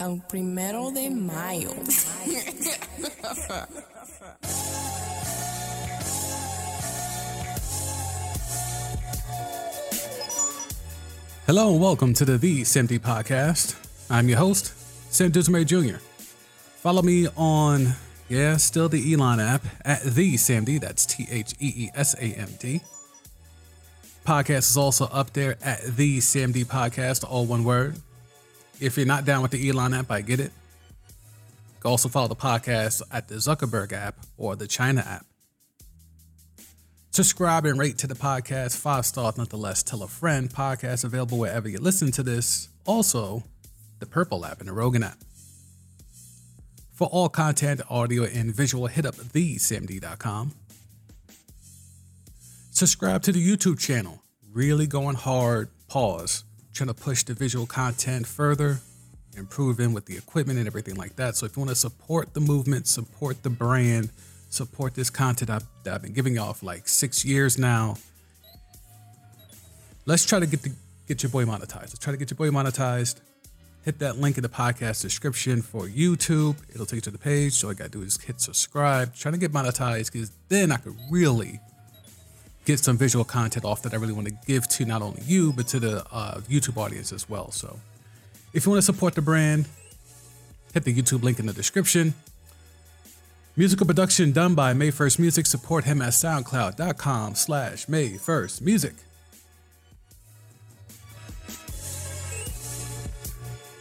al primero de mayo. Hello and welcome to the Thee SamD podcast. I'm your host, Sam Dismay Jr. Follow me on, yeah, still the Elon app at Thee SamD. That's T H E E S A M D. Podcast is also up there at Thee SamD podcast, all one word. If you're not down with the Elon app, I get it. You can also follow the podcast at the Zuckerberg app or the China app. Subscribe and rate to the podcast. Five stars, nonetheless. Tell a friend. Podcast available wherever you listen to this. Also, the Purple app and the Rogan app. For all content, audio, and visual, hit up theesamd.com. Subscribe to the YouTube channel. Really going hard. Pause. Trying to push the visual content further, improving with the equipment and everything like that. So if you want to support the movement, support the brand, support this content I've, that I've been giving y'all for like six years now. Let's try to get the get your boy monetized. Let's try to get your boy monetized. Hit that link in the podcast description for YouTube. It'll take you to the page. So all I gotta do is hit subscribe. Trying to get monetized because then I could really get some visual content off that I really want to give to not only you but to the uh, YouTube audience as well. So if you want to support the brand, hit the YouTube link in the description. Musical production done by May First Music. Support him at soundcloud.com slash May First Music.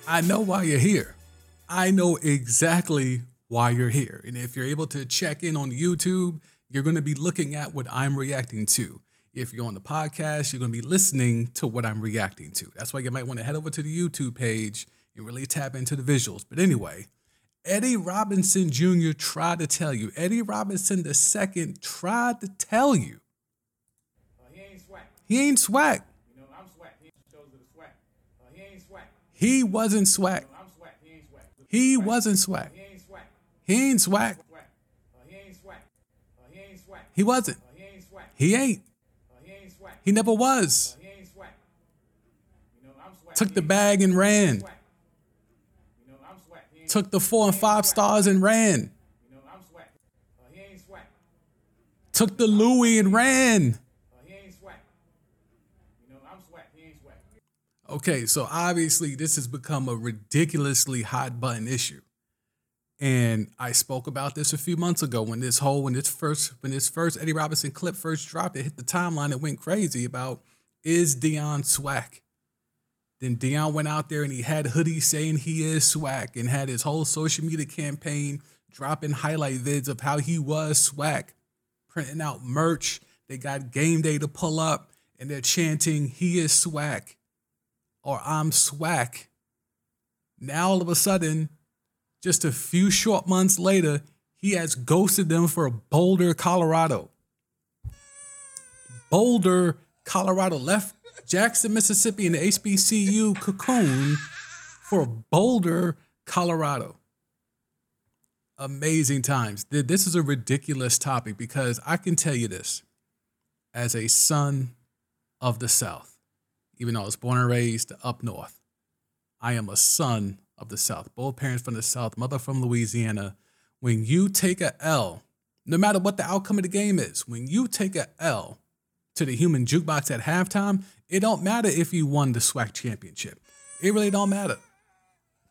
I know why you're here. I know exactly why you're here. And if you're able to check in on YouTube, you're going to be looking at what I'm reacting to. If you're on the podcast, you're going to be listening to what I'm reacting to. That's why you might want to head over to the YouTube page and really tap into the visuals. But anyway, Eddie Robinson Jr. tried to tell you, Eddie Robinson II tried to tell you. Uh, he ain't SWAC. He ain't SWAC. You know, I'm SWAC. He shows the SWAC. Uh, he ain't SWAC. He wasn't SWAC. I'm SWAC. He ain't SWAC. He wasn't SWAC. He ain't SWAC. He ain't SWAC. SWAC. Uh, he ain't SWAC. Uh, he. Wasn't. He ain't SWAC. He ain't. Oh, he ain't SWAC. He never was. Oh, he ain't SWAC. You know, I'm SWAC. Took He the bag and ran. You know, I'm SWAC. He ain't, Took the four and five stars and ran. you know, I'm SWAC. Oh, he ain't SWAC. Took the Louis and ran. He ain't SWAC. You know, I'm SWAC. He ain't SWAC. Okay, so obviously this has become a ridiculously hot button issue. And I spoke about this a few months ago when this whole when this first when this first Eddie Robinson clip first dropped, it hit the timeline, it went crazy about is Deion SWAC? Then Deion went out there and he had hoodies saying he is SWAC and had his whole social media campaign dropping highlight vids of how he was SWAC, printing out merch. They got game day to pull up and they're chanting, he is SWAC or I'm SWAC. Now all of a sudden, just a few short months later, he has ghosted them for Boulder, Colorado. Boulder, Colorado left Jackson, Mississippi in the HBCU cocoon for Boulder, Colorado. Amazing times. This is a ridiculous topic because I can tell you this as a son of the South, even though I was born and raised up north, I am a son of the South. Both parents from the South, mother from Louisiana. When you take a L, no matter what the outcome of the game is, when you take a L to the human jukebox at halftime, it don't matter if you won the SWAC championship. It really don't matter.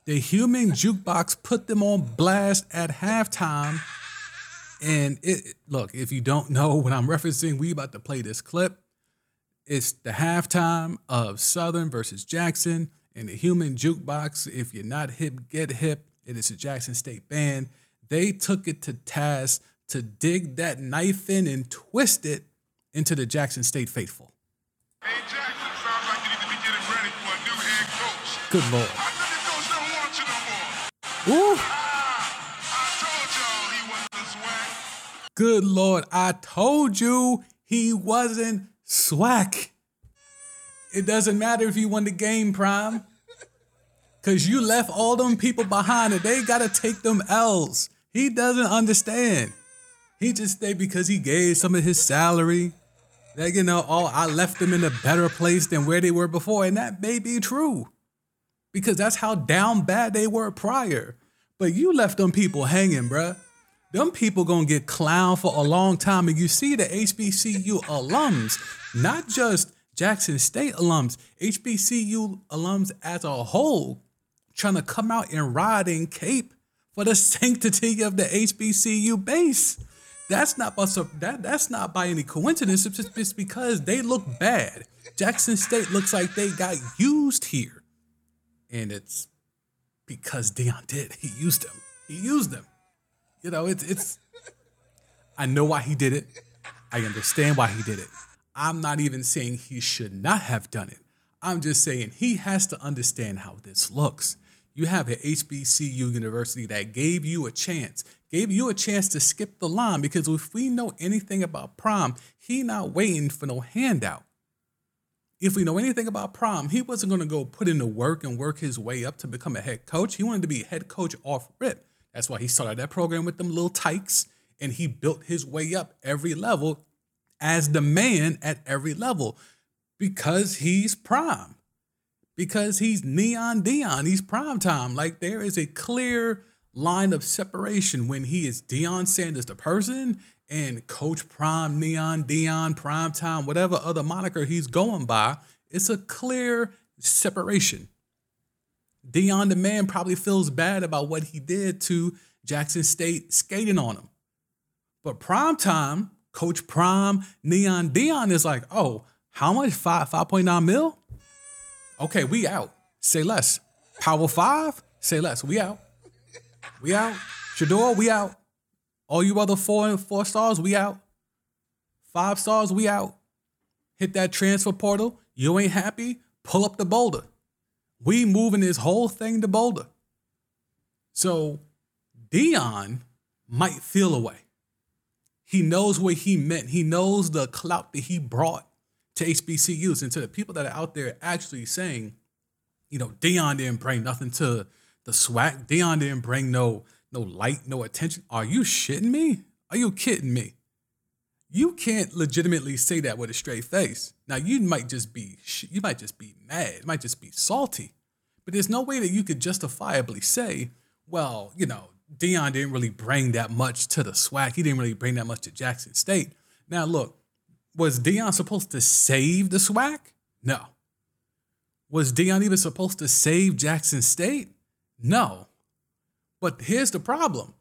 The human jukebox put them on blast at halftime. And it look, if you don't know what I'm referencing, we about to play this clip. It's the halftime of Southern versus Jackson and the human jukebox. If you're not hip, get hip. It is a Jackson State band. They took it to task to dig that knife in and twist it into the Jackson State faithful. Hey Jackson, sounds like you need to be getting ready for a new head coach. Good lord. I know the coach don't want you no more. Ooh, Ah, I told y'all he wasn't swag. good lord. I told you he wasn't swag. It doesn't matter if you won the game, Prime. Cause you left all them people behind and they gotta take them L's. He doesn't understand. He just stayed because he gave some of his salary. That you know, oh, I left them in a better place than where they were before, and that may be true. because that's how down bad they were prior. But you left them people hanging, bruh. Them people gonna get clowned for a long time. And you see the HBCU alums, not just Jackson State alums, HBCU alums as a whole, trying to come out and ride in cape for the sanctity of the HBCU base. That's not by that that's not by any coincidence. It's just it's because they look bad. Jackson State looks like they got used here, and it's because Deion did. He used them. He used them. You know, it's it's. I know why he did it. I understand why he did it. I'm not even saying he should not have done it. I'm just saying he has to understand how this looks. You have an HBCU university that gave you a chance, gave you a chance to skip the line because if we know anything about Prime, he not waiting for no handout. If we know anything about Prime, he wasn't going to go put in the work and work his way up to become a head coach. He wanted to be head coach off rip. That's why he started that program with them little tykes and he built his way up every level as the man at every level because he's prime. Because he's neon Deion, he's prime time. Like there is a clear line of separation when he is Deion Sanders, the person, and Coach Prime, Neon Deion, Prime Time, whatever other moniker he's going by. It's a clear separation. Deion the man probably feels bad about what he did to Jackson State skating on him. But prime time, Coach Prime, Neon Deion is like, oh, how much? Five, 5.9 mil? Okay, we out. Say less. Power five? Say less. We out. We out. Shedeur, we out. All you other four and four stars, we out. Five stars, we out. Hit that transfer portal. You ain't happy? Pull up the boulder. We moving this whole thing to Boulder. So Deion might feel away. He knows what he meant. He knows the clout that he brought to HBCUs and to the people that are out there actually saying, you know, Deion didn't bring nothing to the SWAC. Deion didn't bring no no light, no attention. Are you shitting me? Are you kidding me? You can't legitimately say that with a straight face. Now you might just be you might just be mad. Might just be salty. But there's no way that you could justifiably say, well, you know, Deion didn't really bring that much to the SWAC. He didn't really bring that much to Jackson State. Now look, was Deion supposed to save the SWAC? No. Was Deion even supposed to save Jackson State? No. But here's the problem.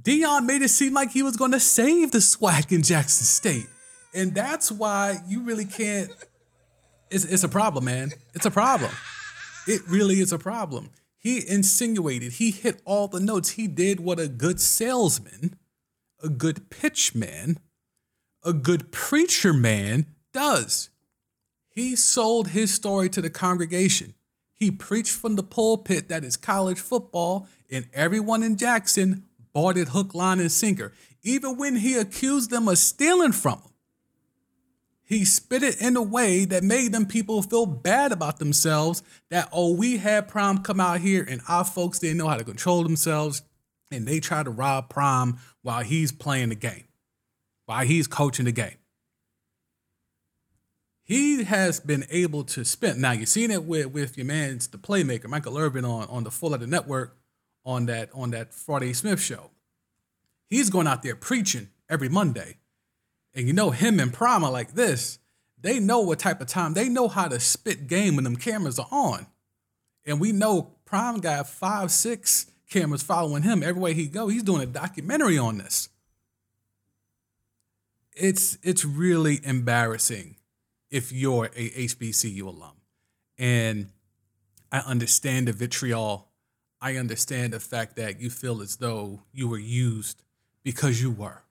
Deion made it seem like he was going to save the SWAC in Jackson State. And that's why you really can't. It's, it's a problem, man. It's a problem. It really is a problem. He insinuated, he hit all the notes. He did what a good salesman, a good pitchman, a good preacher man does. He sold his story to the congregation. He preached from the pulpit that is college football, and everyone in Jackson bought it hook, line, and sinker. Even when he accused them of stealing from him, he spit it in a way that made them people feel bad about themselves. That, oh, we had Prime come out here and our folks didn't know how to control themselves, and they tried to rob Prime while he's playing the game, while he's coaching the game he has been able to spend. Now you've seen it with with your man's the playmaker Michael Irvin on on the Full Out Network on that on that Friday Smith show. He's going out there preaching every Monday, and you know him and Prima like this. They know what type of time. They know how to spit game when them cameras are on, and we know Prime got five six cameras following him everywhere he go. He's doing a documentary on this. It's it's really embarrassing if you're a HBCU alum. And I understand the vitriol. I understand the fact that you feel as though you were used because you were.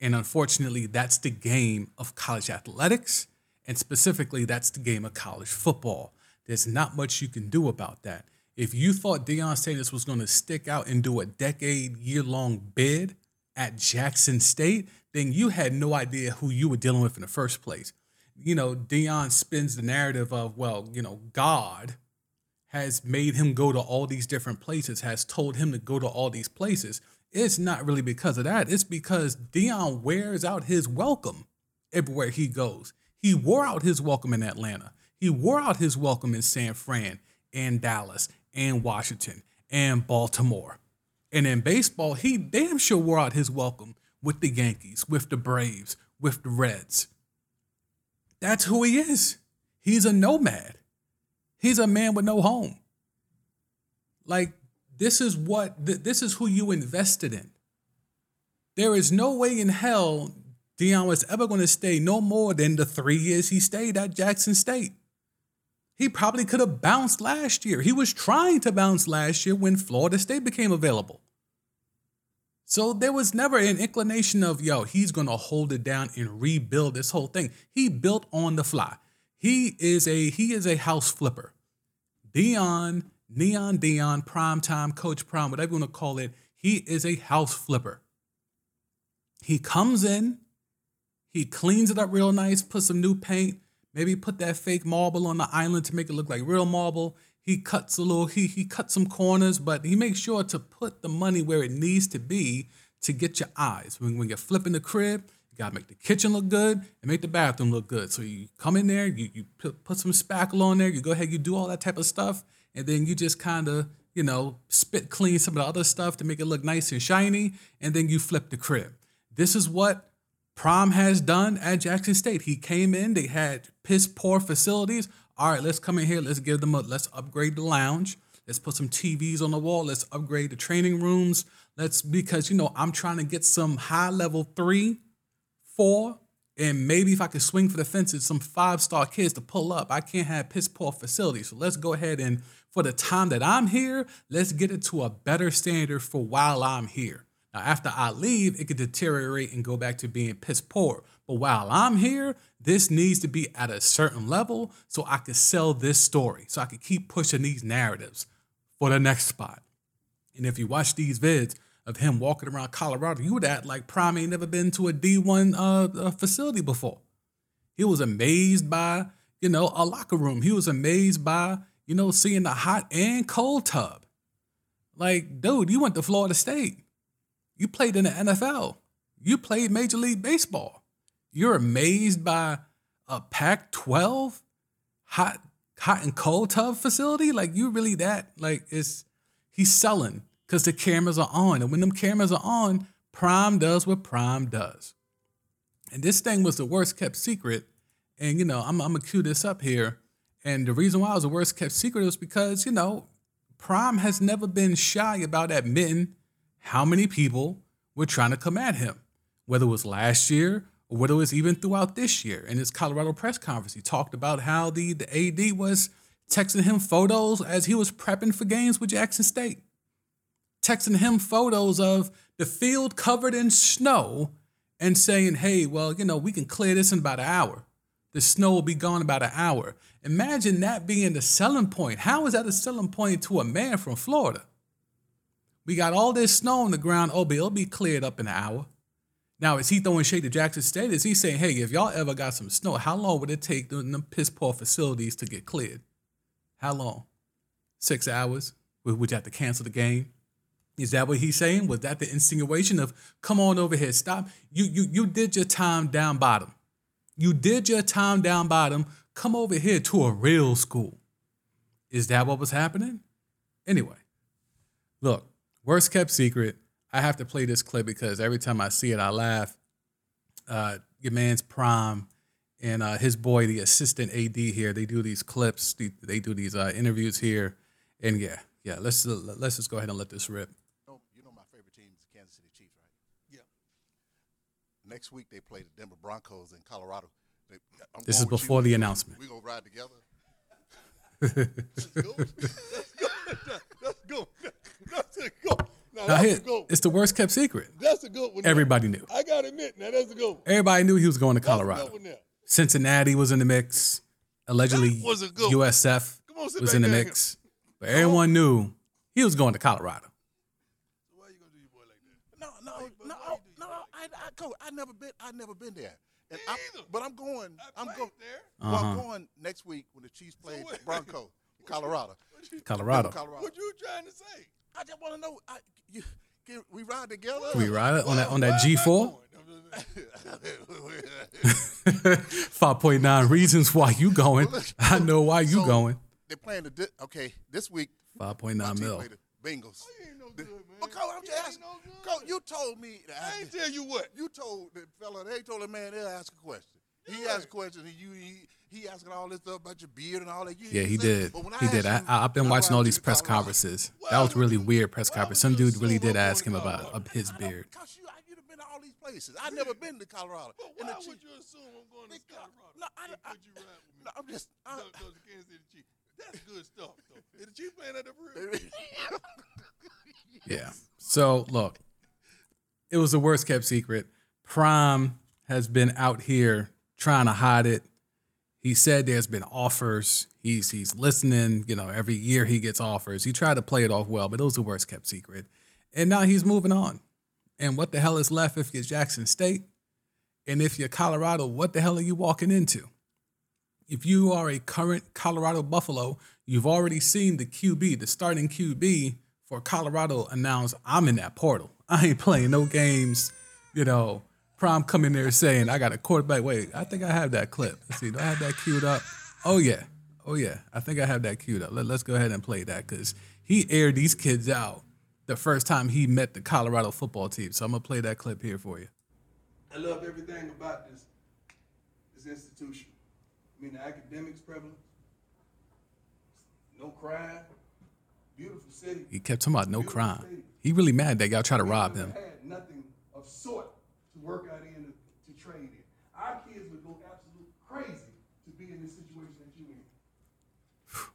And unfortunately, that's the game of college athletics. And specifically, that's the game of college football. There's not much you can do about that. If you thought Deion Sanders was going to stick out and do a decade year long bid at Jackson State, then you had no idea who you were dealing with in the first place you know, Deion spins the narrative of, well, you know, God has made him go to all these different places, has told him to go to all these places. It's not really because of that. It's because Deion wears out his welcome everywhere he goes. He wore out his welcome in Atlanta. He wore out his welcome in San Fran. and Dallas and Washington and Baltimore. And in baseball, he damn sure wore out his welcome with the Yankees, with the Braves, with the Reds. That's who he is. He's a nomad. He's a man with no home. Like this is what th- this is who you invested in. There is no way in hell Deion was ever going to stay no more than the three years he stayed at Jackson State. He probably could have bounced last year. He was trying to bounce last year when Florida State became available. So there was never an inclination of, yo, he's going to hold it down and rebuild this whole thing. He built on the fly. He is a he is a house flipper. Deion, Neon Deion, prime time, coach prime, whatever you want to call it, he is a house flipper. He comes in, he cleans it up real nice, put some new paint, maybe put that fake marble on the island to make it look like real marble. He cuts a little, he he cuts some corners, but he makes sure to put the money where it needs to be to get your eyes. When, when you're flipping the crib, you gotta make the kitchen look good and make the bathroom look good. So you come in there, you, you put, put some spackle on there, you go ahead, you do all that type of stuff, and then you just kind of, you know, spit clean some of the other stuff to make it look nice and shiny, and then you flip the crib. This is what Prime has done at Jackson State. He came in, they had piss poor facilities. All right, let's come in here, let's give them a let's upgrade the lounge. Let's put some TVs on the wall. Let's upgrade the training rooms. Let's because you know I'm trying to get some high level three, four, and maybe if I could swing for the fences, some five star kids to pull up. I can't have piss poor facilities. So let's go ahead and for the time that I'm here, let's get it to a better standard for while I'm here. Now, after I leave, it could deteriorate and go back to being piss poor. But while I'm here, this needs to be at a certain level so I can sell this story, so I can keep pushing these narratives for the next spot. And if you watch these vids of him walking around Colorado, you would act like Prime ain't never been to a D1 uh, uh, facility before. He was amazed by, you know, a locker room. He was amazed by, you know, seeing the hot and cold tub. Like, dude, you went to Florida State. You played in the NFL. You played Major League Baseball. You're amazed by a Pac 12 hot, hot and cold tub facility? Like, you really that? Like, it's, he's selling because the cameras are on. And when them cameras are on, Prime does what Prime does. And this thing was the worst kept secret. And, you know, I'm, I'm going to cue this up here. And the reason why it was the worst kept secret was because, you know, Prime has never been shy about admitting how many people were trying to come at him, whether it was last year or whether it was even throughout this year. In his Colorado press conference, he talked about how the, the AD was texting him photos as he was prepping for games with Jackson State, texting him photos of the field covered in snow and saying, hey, well, you know, we can clear this in about an hour. The snow will be gone about an hour. Imagine that being the selling point. How is that a selling point to a man from Florida? We got all this snow on the ground. Oh, but it'll be cleared up in an hour. Now, is he throwing shade to Jackson State? Is he saying, hey, if y'all ever got some snow, how long would it take them piss poor facilities to get cleared? How long? Six hours? Would you have to cancel the game? Is that what he's saying? Was that the insinuation of come on over here, stop? You you you did your time down bottom. You did your time down bottom. Come over here to a real school. Is that what was happening? Anyway, look, worst kept secret. I have to play this clip because every time I see it, I laugh. Uh, your man's prime and uh, his boy, the assistant AD here, they do these clips. They, do these uh, interviews here, and yeah, yeah. Let's let's just go ahead and let this rip. know, you know my favorite team is the Kansas City Chiefs, right? Yeah. Next week they play the Denver Broncos in Colorado. They, I'm This is before you. the announcement. We gonna ride together. Let's go. Let's go. That's a go. Now, Now here, it's the worst kept secret. That's a good one. Everybody knew. I gotta admit, now that's a good one. Everybody knew he was going to That's a Colorado. good one there. Cincinnati was in the mix. Allegedly, was a good. USF on, was in the there. mix. But everyone knew he was going to Colorado. Why you gonna do your boy like that? No, no, no, no. I, I go. I never been. I never been there. And I, but I'm going. I'm going there. Well, I'm Uh-huh. going next week when the Chiefs play Bronco, in Colorado. Colorado. Colorado. What you trying to say? I just want to know. I, you, can we ride together? We ride it on that on that G four. Five point nine reasons why you going. I know why you So, going. They're playing the di- okay this week. Five point my nine team mil. play the Bengals. Oh, you ain't no good, man. But coach, I'm You just asking. no. Coach, you told me. To I ask ain't tell you what. You told the fella. They told the man they'll ask a question. He Yeah. asked questions. And you he, he asking all this stuff about your beard and all that. You Yeah, he did. but when He did. I, you, I, I've been watching all these press conferences. Why That was really weird press why conference. Some dude really did ask him about Colorado? uh, his beard. Cause you, I- you'd have been to all these places. I've never been to Colorado. But And why the would you assume I'm going to Colorado? no, I- And I- could you ride with me? No, I'm just. I, Those- those Kansas City Chiefs. That's good stuff, though. The Chiefs playing at the real? Yeah. So look, it was the worst kept secret. Prime has been out here trying to hide it. He said there's been offers. He's he's listening. You know, every year he gets offers. He tried to play it off well, but it was the worst kept secret. And now he's moving on. And what the hell is left if you're Jackson State? And if you're Colorado, what the hell are you walking into? If you are a current Colorado Buffalo, you've already seen the QB, the starting QB for Colorado announce, I'm in that portal. I ain't playing no games. You know, Prime coming there saying, I got a quarterback. Wait, I think I have that clip. Let's see, do I have that queued up? Oh, yeah. Oh, yeah. I think I have that queued up. Let, let's go ahead and play that because he aired these kids out the first time he met the Colorado football team. So I'm going to play that clip here for you. I love everything about this this institution. I mean, the academics prevalent, no crime, beautiful city. He kept talking about no beautiful crime. stadium. He really mad that y'all try to rob him. Had nothing of sort to work out in to, to trade in. Our kids would go absolute crazy to be in this situation that you in.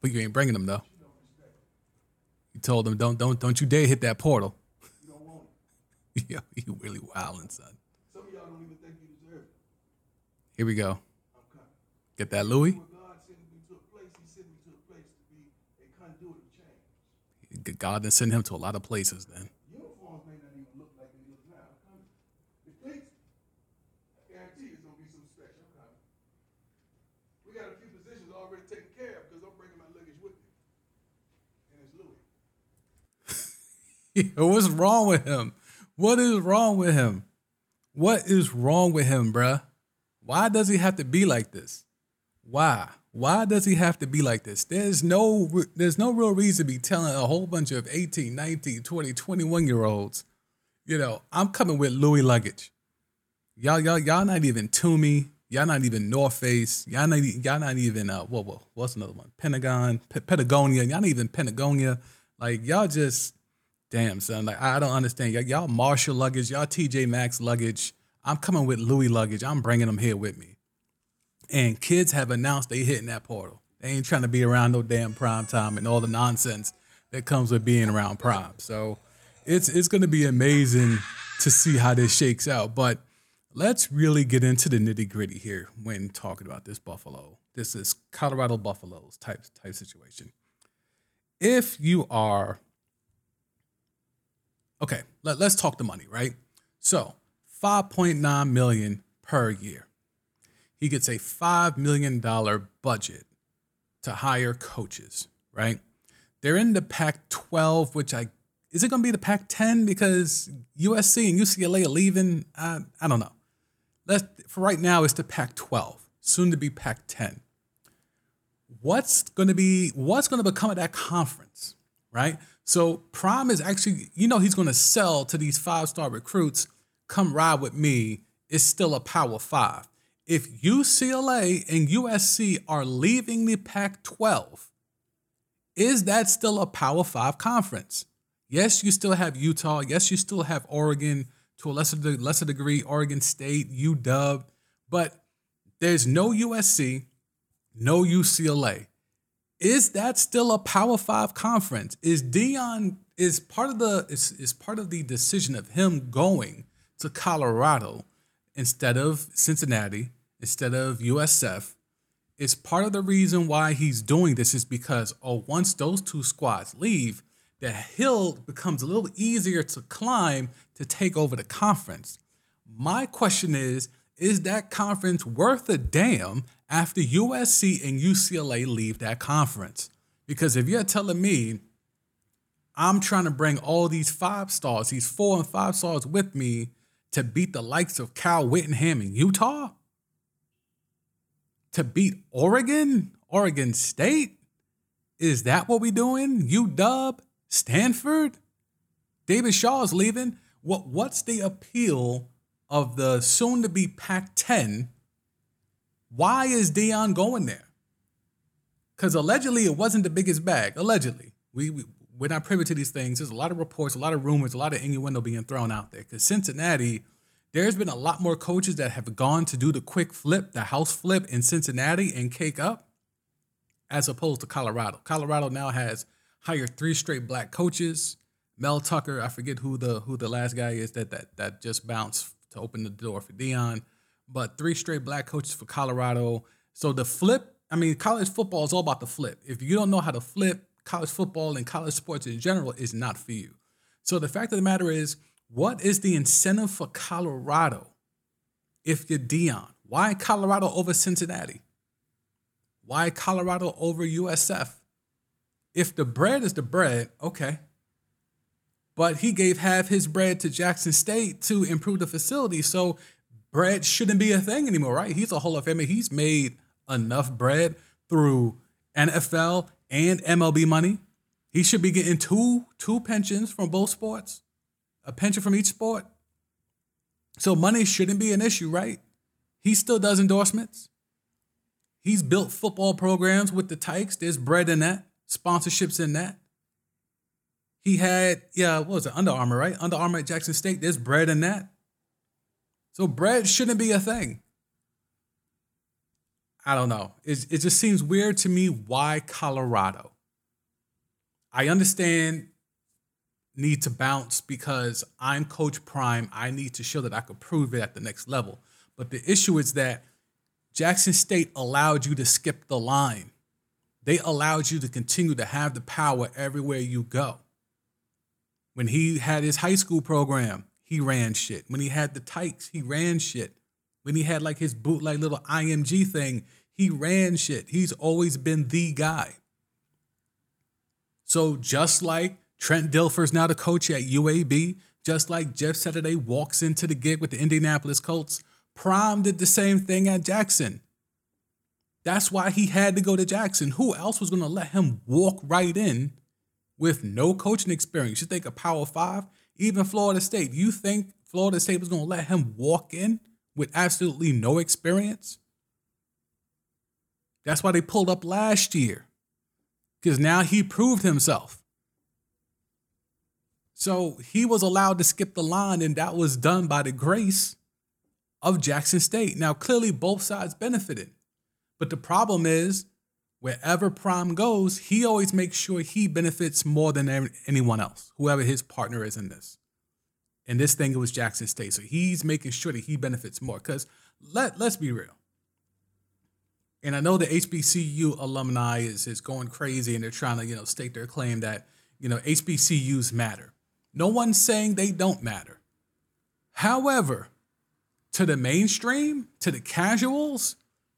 But you ain't bringing them though. You. Told them don't don't don't you dare hit that portal. You don't want it. Yo, you really wildin', son. Some of y'all don't even think you deserve it. Here we go. Get that Louis. God sent me to a place, He sent me to a place to be a conduit of change. God done send him to a lot of places. Then uniforms may not even look like they look now. I'm coming. The cleats, I guarantee it's gonna be some special. We got a few positions already taken care of because I'm bringing my luggage with me, and it's Louis. what's wrong with him? What is wrong with him? What is wrong with him, bruh? Why does he have to be like this? Why? Why does he have to be like this? There's no there's no real reason to be telling a whole bunch of 18, 19, 20, 21 year olds, you know, I'm coming with Louis luggage. Y'all, y'all, y'all not even Tumi. Y'all not even North Face. Y'all not, y'all not even uh, what, what, what's another one? Pentagon, P-. Y'all not even Patagonia. Like y'all just, damn son. Like I don't understand. Y'all, y'all Marshall luggage. Y'all TJ Maxx luggage. I'm coming with Louis luggage. I'm bringing them here with me. And kids have announced they hitting that portal. They ain't trying to be around no damn prime time and all the nonsense that comes with being around prime. So it's it's gonna be amazing to see how this shakes out. But let's really get into the nitty gritty here when talking about this Buffalo. This is Colorado Buffaloes type type situation. If you are okay, let, let's talk the money, right? So 5.9 million per year. He gets a $5 million budget to hire coaches, right? They're in the Pac 12, which I is it going to be the Pac 10 because USC and UCLA are leaving? I, I don't know. Let's, for right now, it's the Pac 12, soon to be Pac 10. What's going to be, what's going to become of that conference, right? So Prime is actually, you know, he's going to sell to these five star recruits, come ride with me. It's still a power five. If UCLA and USC are leaving the Pac 12, is that still a Power Five conference? Yes, you still have Utah. Yes, you still have Oregon to a lesser lesser degree, Oregon State, UW, but there's no USC, no UCLA. Is that still a Power Five conference? Is Deion is part of the is, is part of the decision of him going to Colorado instead of Cincinnati, instead of USF? Is part of the reason why he's doing this is because oh, once those two squads leave, the hill becomes a little easier to climb to take over the conference. My question is Is that conference worth a damn after USC and UCLA leave that conference? Because if you're telling me I'm trying to bring all these five stars, these four and five stars with me to beat the likes of Kyle Whittingham in Utah, to beat Oregon, Oregon State, Is that what we're doing? UW, Stanford, David Shaw's leaving. What what's the appeal of the soon to be Pac-10? Why is Deion going there? Because allegedly it wasn't the biggest bag. Allegedly, we we're not privy to these things. There's a lot of reports, a lot of rumors, a lot of innuendo being thrown out there. Because Cincinnati, there's been a lot more coaches that have gone to do the quick flip, the house flip in Cincinnati and cake up, as opposed to Colorado. Colorado now has hired three straight black coaches. Mel Tucker, I forget who the who the last guy is that that that just bounced to open the door for Deion, but three straight black coaches for Colorado. So the flip, I mean, college football is all about the flip. If you don't know how to flip, college football and college sports in general is not for you. So the fact of the matter is, what is the incentive for Colorado if you're Deion? Why Colorado over Cincinnati? Why Colorado over USF? If the bread is the bread, okay. But he gave half his bread to Jackson State to improve the facility. So bread shouldn't be a thing anymore, right? He's a Hall of Famer. He's made enough bread through NFL and MLB money. He should be getting two two pensions from both sports, a pension from each sport. So money shouldn't be an issue, right? He still does endorsements. He's built football programs with the Tykes. There's bread in that, sponsorships in that. He had, yeah, what was it? Under Armour, right? Under Armour at Jackson State. There's bread in that. So bread shouldn't be a thing. I don't know. It, it just seems weird to me why Colorado. I understand need to bounce because I'm Coach Prime. I need to show that I could prove it at the next level. But the issue is that Jackson State allowed you to skip the line. They allowed you to continue to have the power everywhere you go. When he had his high school program, he ran shit. When he had the Tykes, he ran shit. When he had like his bootleg little IMG thing, he ran shit. He's always been the guy. So just like Trent Dilfer's now the coach at UAB, just like Jeff Saturday walks into the gig with the Indianapolis Colts, Prime did the same thing at Jackson. That's why he had to go to Jackson. Who else was going to let him walk right in with no coaching experience? You think a Power Five, even Florida State, you think Florida State was going to let him walk in with absolutely no experience? That's why they pulled up last year, because now he proved himself. So he was allowed to skip the line, and that was done by the grace of Jackson State. Now, clearly, both sides benefited. But the problem is, wherever Prime goes, he always makes sure he benefits more than anyone else, whoever his partner is in this. In this thing, it was Jackson State. So he's making sure that he benefits more. Because let, let's be real. And I know the HBCU alumni is, is going crazy and they're trying to, you know, stake their claim that, you know, HBCUs matter. No one's saying they don't matter. However, to the mainstream, to the casuals,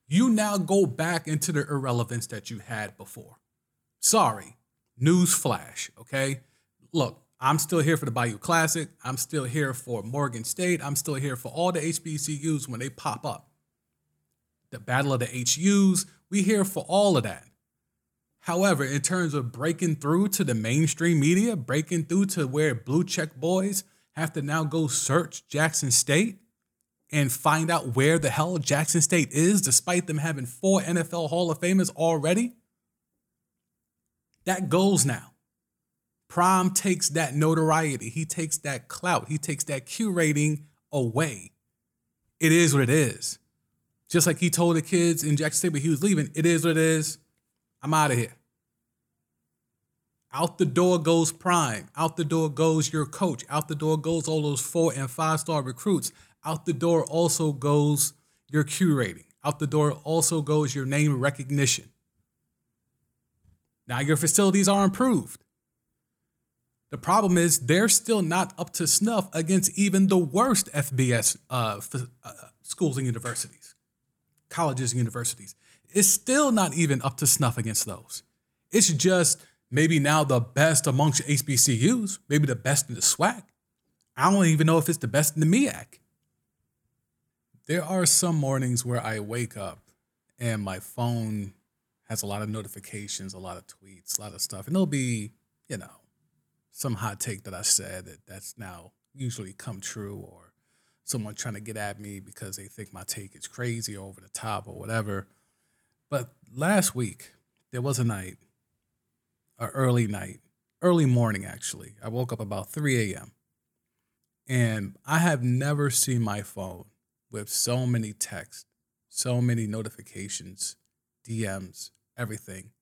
you now go back into the irrelevance that you had before. Sorry, news flash, okay? Look, I'm still here for the Bayou Classic. I'm still here for Morgan State. I'm still here for all the HBCUs when they pop up the Battle of the HUs. We here for all of that. However, in terms of breaking through to the mainstream media, breaking through to where blue check boys have to now go search Jackson State and find out where the hell Jackson State is, despite them having four NFL Hall of Famers already, that goes now. Prime takes that notoriety, he takes that clout, he takes that curating away. It is what it is. Just like he told the kids in Jackson State when he was leaving, it is what it is. I'm out of here. Out the door goes Prime. Out the door goes your coach. Out the door goes all those four and five star recruits. Out the door also goes your curating. Out the door also goes your name recognition. Now your facilities are improved. The problem is they're still not up to snuff against even the worst FBS uh, uh, schools and universities colleges and universities. It's still not even up to snuff against those. It's just maybe now the best amongst HBCUs, maybe the best in the SWAC. I don't even know if it's the best in the MEAC. There are some mornings where I wake up and my phone has a lot of notifications, a lot of tweets, a lot of stuff, and there'll be, you know, some hot take that I said that that's now usually come true, or someone trying to get at me because they think my take is crazy or over the top or whatever. But last week there was a night, a early night, early morning actually. I woke up about 3 a.m. And I have never seen my phone with so many texts, so many notifications, DMs, everything,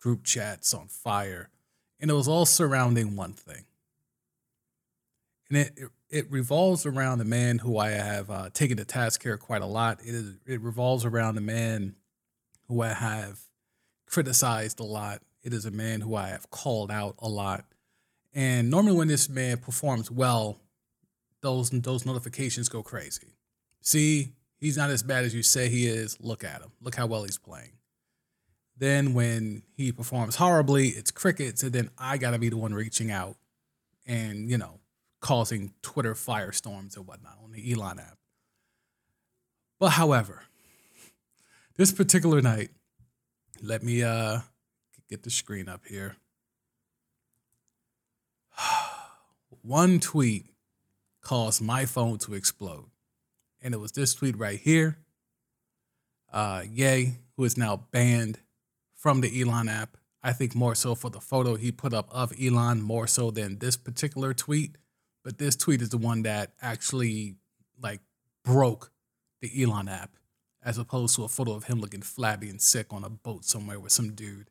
group chats on fire. And it was all surrounding one thing. And it, it, it revolves around a man who I have uh, taken to task here quite a lot. It, is, it revolves around a man who I have criticized a lot. It is a man who I have called out a lot. And normally, when this man performs well, those those notifications go crazy. See, he's not as bad as you say he is. Look at him. Look how well he's playing. Then when he performs horribly, it's crickets, and then I gotta be the one reaching out and you know causing Twitter firestorms and whatnot on the Elon app. But however, this particular night, let me uh get the screen up here. One tweet caused my phone to explode. And it was this tweet right here. Uh, Ye, who is now banned from the Elon app. I think more so for the photo he put up of Elon, more so than this particular tweet. But this tweet is the one that actually like broke the Elon app, as opposed to a photo of him looking flabby and sick on a boat somewhere with some dude.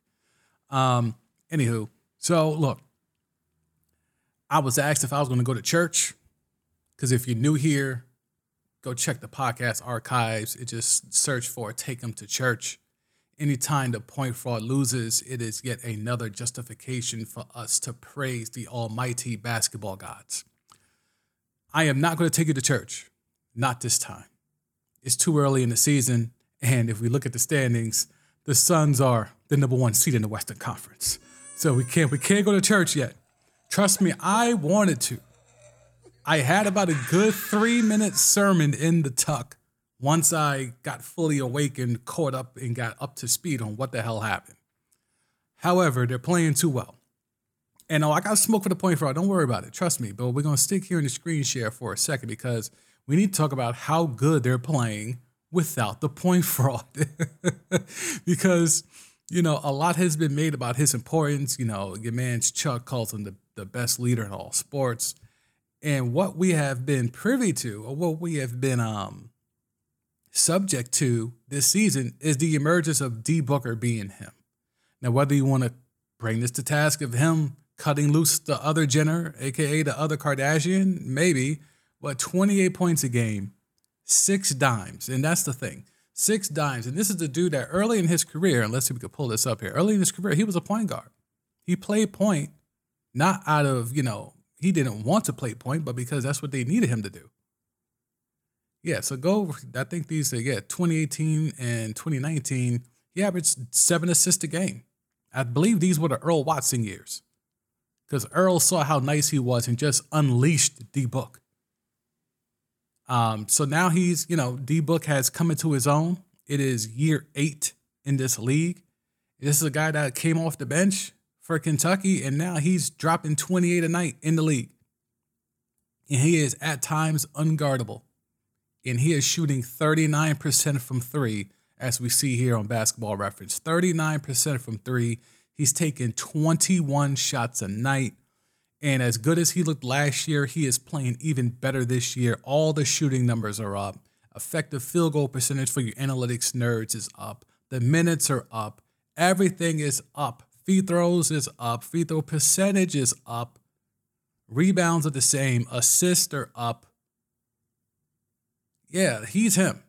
Um, anywho, so look, I was asked if I was going to go to church. Because if you're new here, go check the podcast archives. It just search for Take Them to Church. Anytime the point fraud loses, it is yet another justification for us to praise the almighty basketball gods. I am not going to take you to church. Not this time. It's too early in the season. And if we look at the standings, the Suns are the number one seed in the Western Conference. So we can't we can't go to church yet. Trust me, I wanted to. I had about a good three minute sermon in the tuck once I got fully awakened, caught up, and got up to speed on what the hell happened. However, they're playing too well. And oh, I got smoke for the point fraud. Don't worry about it. Trust me. But we're going to stick here in the screen share for a second because we need to talk about how good they're playing without the point fraud. because, you know, a lot has been made about his importance. You know, your man Chuck calls him the, the best leader in all sports. And what we have been privy to, or what we have been um, subject to this season, is the emergence of D Booker being him. Now, whether you want to bring this to task of him cutting loose the other Jenner, aka the other Kardashian, maybe, but 28 points a game, six dimes. And that's the thing six dimes. And this is the dude that early in his career, and let's see if we can pull this up here. Early in his career, he was a point guard. He played point, not out of, you know, he didn't want to play point, but because that's what they needed him to do. Yeah, so go. I think these, yeah, 2018 and 2019, he averaged seven assists a game. I believe these were the Earl Watson years because Earl saw how nice he was and just unleashed D Book. Um, so now he's, you know, D Book has come into his own. It is year eight in this league. This is a guy that came off the bench for Kentucky, and now he's dropping 28 a night in the league. And he is at times unguardable. And he is shooting 39% from three, as we see here on basketball reference. 39% from three. He's taking 21 shots a night. And as good as he looked last year, he is playing even better this year. All the shooting numbers are up. Effective field goal percentage for your analytics nerds is up. The minutes are up. Everything is up. Free throws is up. Free throw percentage is up. Rebounds are the same. Assists are up. Yeah, he's him.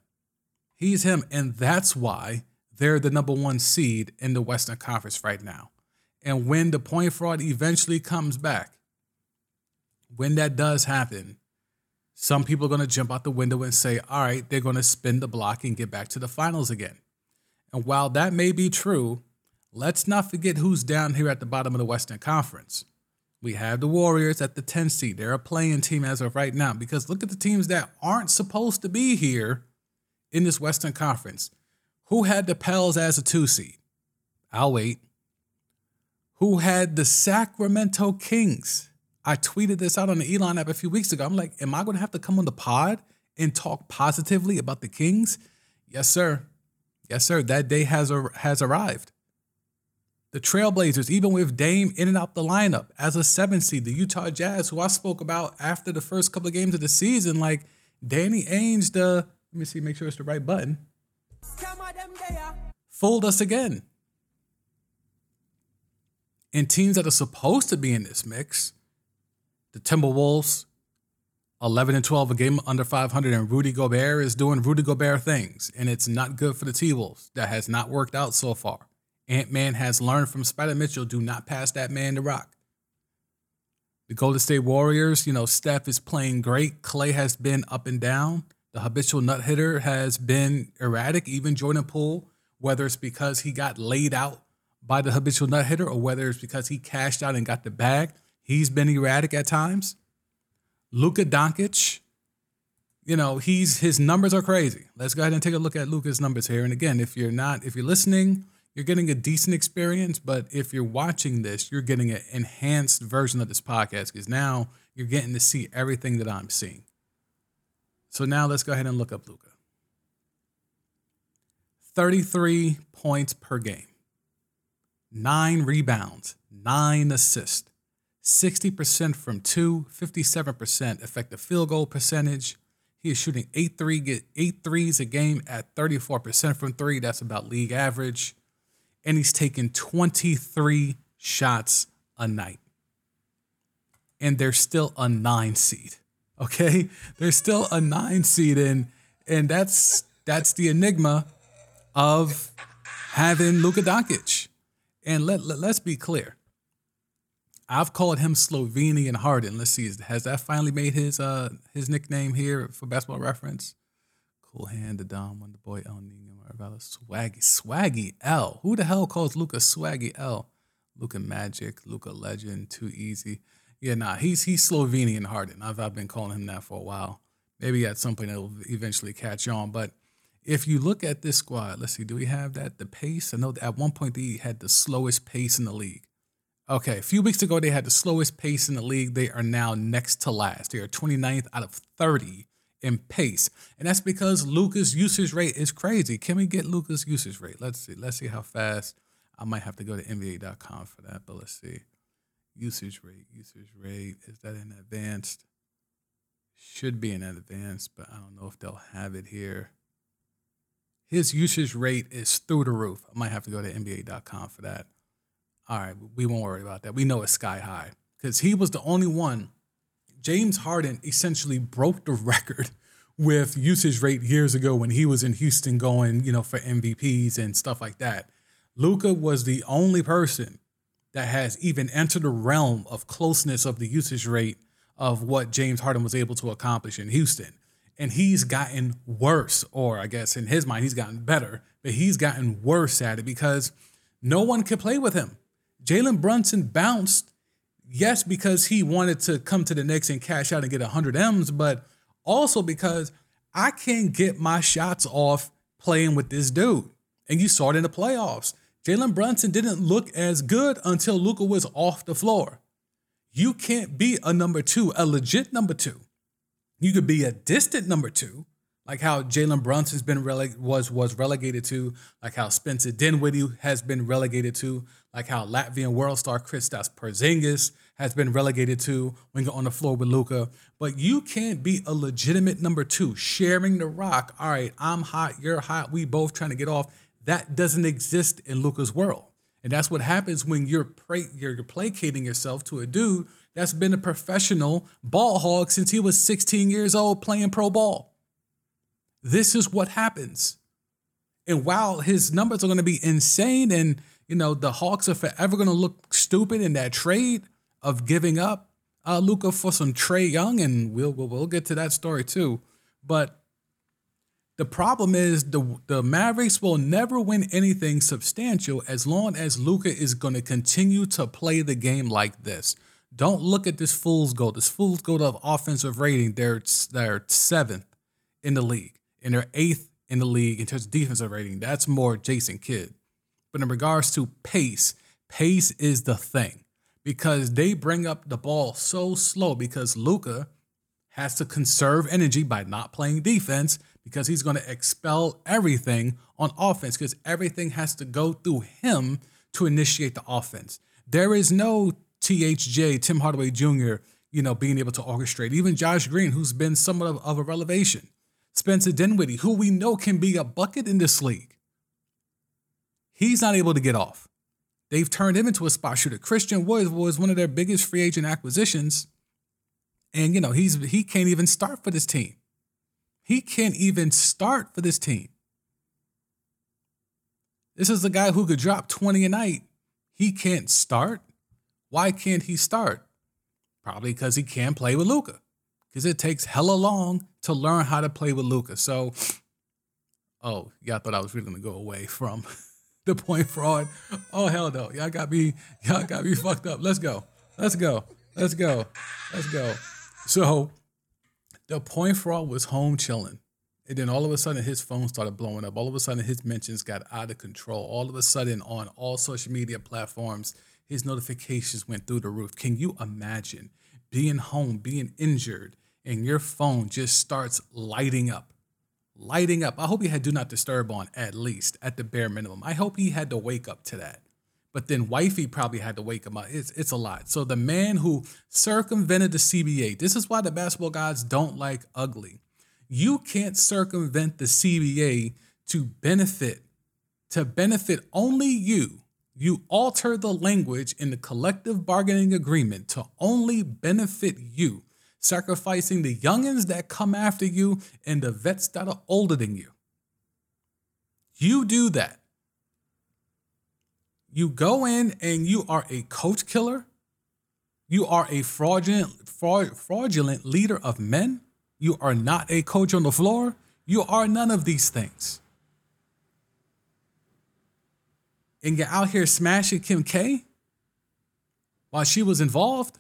He's him. And that's why they're the number one seed in the Western Conference right now. And when the point fraud eventually comes back, when that does happen, some people are going to jump out the window and say, all right, they're going to spin the block and get back to the finals again. And while that may be true, let's not forget who's down here at the bottom of the Western Conference. We have the Warriors at the 10 seed. They're a play-in team as of right now because look at the teams that aren't supposed to be here in this Western Conference. Who had the Pels as a two seed? I'll wait. Who had the Sacramento Kings? I tweeted this out on the Elon app a few weeks ago. I'm like, am I going to have to come on the pod and talk positively about the Kings? Yes, sir. Yes, sir. That day has has arrived. The Trailblazers, even with Dame in and out the lineup as a seven seed, the Utah Jazz, who I spoke about after the first couple of games of the season, like Danny Ainge, the let me see, make sure it's the right button. Fooled us again. And teams that are supposed to be in this mix, the Timberwolves, 11 and 12, a game under 500, and Rudy Gobert is doing Rudy Gobert things, and it's not good for the T Wolves. That has not worked out so far. Ant Man has learned from Spider Mitchell do not pass that man the rock. The Golden State Warriors, you know, Steph is playing great. Clay has been up and down. The habitual nut hitter has been erratic. Even Jordan Poole, whether it's because he got laid out by the habitual nut hitter or whether it's because he cashed out and got the bag, he's been erratic at times. Luka Doncic, you know, he's his numbers are crazy. Let's go ahead and take a look at Luka's numbers here. And again, if you're not, if you're listening, you're getting a decent experience. But if you're watching this, you're getting an enhanced version of this podcast because now you're getting to see everything that I'm seeing. So now let's go ahead and look up Luka. 33 points per game, nine rebounds, nine assists, 60% from two, 57% effective field goal percentage. He is shooting eight three get eight threes a game at 34% from three. That's about league average and he's taken 23 shots a night. And they're still a nine seed. Okay? They're still a nine seed. And and that's that's the enigma of having Luka Doncic. And let, let let's be clear. I've called him Slovenian Harden. Let's see, has that finally made his uh his nickname here for basketball reference? Cool hand, the Dom, when the boy El Nino. Maravilla Swaggy. Swaggy L. Who the hell calls Luka Swaggy L? Luka Magic, Luka Legend, too easy. Yeah, nah, he's he's Slovenian Harden. I've I've been calling him that for a while. Maybe at some point it'll eventually catch on. But if you look at this squad, let's see, do we have that? The pace? I know at one point they had the slowest pace in the league. Okay, a few weeks ago they had the slowest pace in the league. They are now next to last. They are 29th out of 30 in pace. And that's because Luka's usage rate is crazy. Can we get Luka's usage rate? Let's see. Let's see how fast. I might have to go to NBA.com for that, but let's see. Usage rate, usage rate. Is that in advanced? Should be in advanced, but I don't know if they'll have it here. His usage rate is through the roof. I might have to go to NBA.com for that. All right, we won't worry about that. We know it's sky high because he was the only one James Harden essentially broke the record with usage rate years ago when he was in Houston going, you know, for MVPs and stuff like that. Luka was the only person that has even entered the realm of closeness of the usage rate of what James Harden was able to accomplish in Houston. And he's gotten worse, or I guess in his mind, he's gotten better, but he's gotten worse at it because no one could play with him. Jalen Brunson bounced yes, because he wanted to come to the Knicks and cash out and get 100 M's, but also because I can't get my shots off playing with this dude. And you saw it in the playoffs. Jalen Brunson didn't look as good until Luka was off the floor. You can't be a number two, a legit number two. You could be a distant number two, like how Jalen Brunson's been rele- was was relegated to, like how Spencer Dinwiddie has been relegated to, like how Latvian world star Kristaps Porzingis has been relegated to when you're on the floor with Luka. But you can't be a legitimate number two, sharing the rock. All right, I'm hot, you're hot, we both trying to get off. That doesn't exist in Luka's world. And that's what happens when you're, pra- you're placating yourself to a dude that's been a professional ball hog since he was 16 years old playing pro ball. This is what happens. And while his numbers are going to be insane and, you know, the Hawks are forever going to look stupid in that trade of giving up uh, Luka for some Trae Young, and we'll, we'll, we'll get to that story too. But the problem is the, the Mavericks will never win anything substantial as long as Luka is going to continue to play the game like this. Don't look at this fool's goal. This fool's goal of offensive rating, they're, they're seventh in the league and they're eighth in the league in terms of defensive rating. That's more Jason Kidd. But in regards to pace, pace is the thing because they bring up the ball so slow because Luka has to conserve energy by not playing defense because he's going to expel everything on offense because everything has to go through him to initiate the offense. There is no THJ, Tim Hardaway Jr., you know, being able to orchestrate. Even Josh Green, who's been somewhat of, of a revelation. Spencer Dinwiddie, who we know can be a bucket in this league. He's not able to get off. They've turned him into a spot shooter. Christian Wood was one of their biggest free agent acquisitions. And you know, he's he can't even start for this team. He can't even start for this team. This is the guy who could drop 20 a night. He can't start. Why can't he start? Probably because he can't play with Luka. Because it takes hella long to learn how to play with Luka. So, oh, y'all thought I was really gonna go away from the point fraud. Oh hell no. Y'all got me, y'all got me fucked up. Let's go. Let's go. Let's go. Let's go. So the point fraud was home chilling. And then all of a sudden his phone started blowing up. All of a sudden his mentions got out of control. All of a sudden on all social media platforms, his notifications went through the roof. Can you imagine being home, being injured, and your phone just starts lighting up? Lighting up. I hope he had do not disturb on at least, at the bare minimum. I hope he had to wake up to that. But then wifey probably had to wake him up. It's it's a lot. So the man who circumvented the CBA. This is why the basketball gods don't like ugly. You can't circumvent the CBA to benefit to benefit only you. You alter the language in the collective bargaining agreement to only benefit you, sacrificing the youngins that come after you and the vets that are older than you. You do that. You go in and you are a coach killer. You are a fraudulent, fraud, fraudulent leader of men. You are not a coach on the floor. You are none of these things. And you're out here smashing Kim K while she was involved.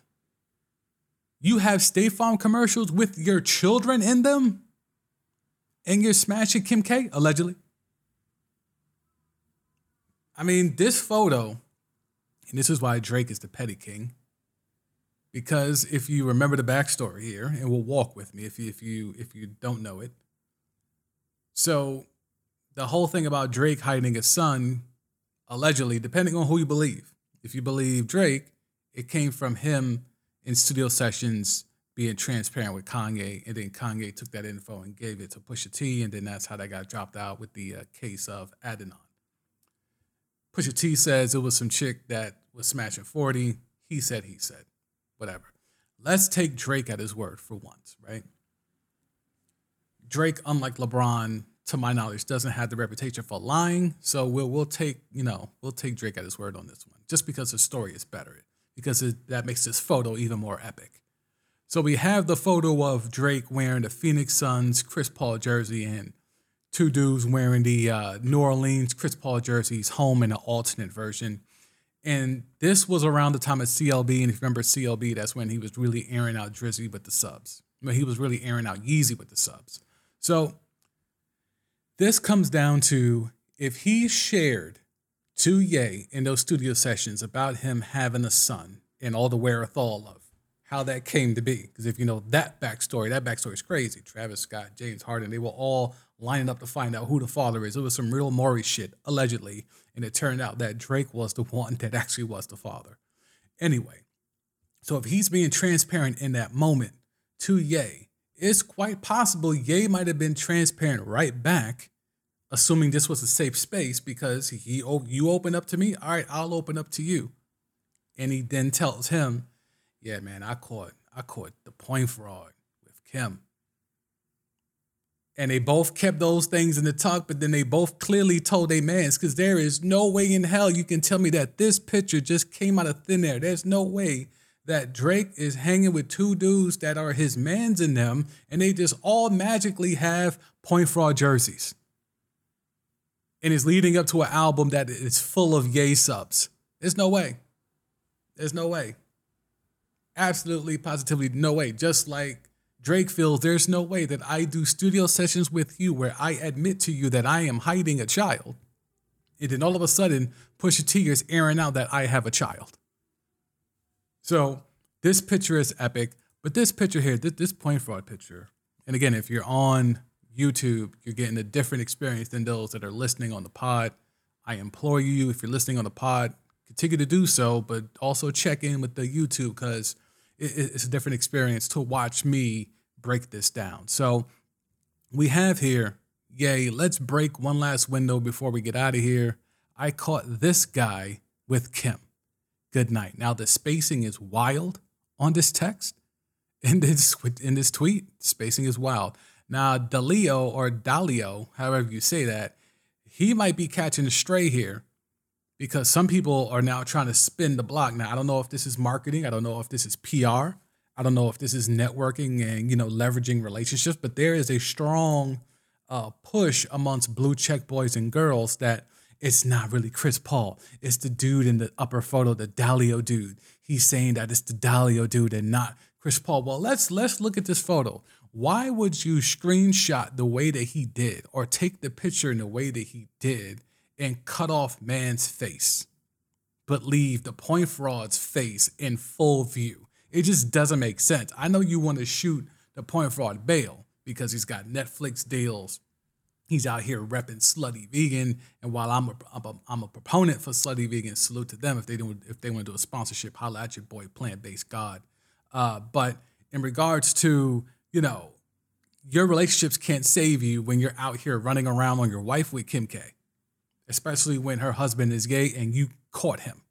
You have State Farm commercials with your children in them. And you're smashing Kim K, allegedly. I mean, this photo, and this is why Drake is the petty king. Because if you remember the backstory here, and will walk with me if you if you if you don't know it. So the whole thing about Drake hiding his son, allegedly, depending on who you believe. If you believe Drake, it came from him in studio sessions being transparent with Kanye, and then Kanye took that info and gave it to Pusha T, and then that's how that got dropped out with the uh, case of Adidon. Pusha T says it was some chick that was smashing 40. He said, he said, whatever. Let's take Drake at his word for once, right? Drake, unlike LeBron, to my knowledge, doesn't have the reputation for lying. So we'll we'll take, you know, we'll take Drake at his word on this one. Just because the story is better. Because it, that makes this photo even more epic. So we have the photo of Drake wearing the Phoenix Suns Chris Paul jersey and two dudes wearing the uh, New Orleans Chris Paul jerseys, home in an alternate version. And this was around the time of CLB. And if you remember CLB, that's when he was really airing out Drizzy with the subs. When he was really airing out Yeezy with the subs. So this comes down to if he shared to Ye in those studio sessions about him having a son and all the wherewithal of how that came to be. Because if you know that backstory, that backstory is crazy. Travis Scott, James Harden, they were all lining up to find out who the father is. It was some real Maury shit, allegedly. And it turned out that Drake was the one that actually was the father. Anyway, so if he's being transparent in that moment to Ye, it's quite possible Ye might have been transparent right back, assuming this was a safe space because he you open up to me, all right, I'll open up to you. And he then tells him, Yeah, man, I caught I caught the point fraud with Kim and they both kept those things in the tuck, but then they both clearly told their mans because there is no way in hell you can tell me that this picture just came out of thin air. There's no way that Drake is hanging with two dudes that are his mans in them, and they just all magically have point fraud jerseys. And it's leading up to an album that is full of Ye subs. There's no way. There's no way. Absolutely, positively, no way. Just like Drake feels there's no way that I do studio sessions with you where I admit to you that I am hiding a child And then all of a sudden, Pusha T is airing out that I have a child. So this picture is epic, but this picture here, this, this point fraud picture, and again, if you're on YouTube, you're getting a different experience than those that are listening on the pod. I implore you, if you're listening on the pod, continue to do so, but also check in with the YouTube because it's a different experience to watch me break this down. So we have here, Ye, let's break one last window before we get out of here. I caught this guy with Kim. Good night. Now the spacing is wild on this text. In this in this tweet, spacing is wild. Now Dalio or Dalio, however you say that, he might be catching a stray here because some people are now trying to spin the block. Now I don't know if this is marketing. I don't know if this is PR. I don't know if this is networking and you know leveraging relationships, but there is a strong uh, push amongst blue check boys and girls that it's not really Chris Paul. It's the dude in the upper photo, the Dalio dude. He's saying that it's the Dalio dude and not Chris Paul. Well, let's let's look at this photo. Why would you screenshot the way that he did or take the picture in the way that he did and cut off man's face, but leave the point fraud's face in full view? It just doesn't make sense. I know you want to shoot the point fraud bail because he's got Netflix deals. He's out here repping slutty vegan, and while I'm a, I'm a, I'm a proponent for slutty vegan, salute to them if they do if they want to do a sponsorship. Holla at your boy, plant based God. Uh, but in regards to you know, your relationships can't save you when you're out here running around on your wife with Kim K, especially when her husband is gay and you caught him.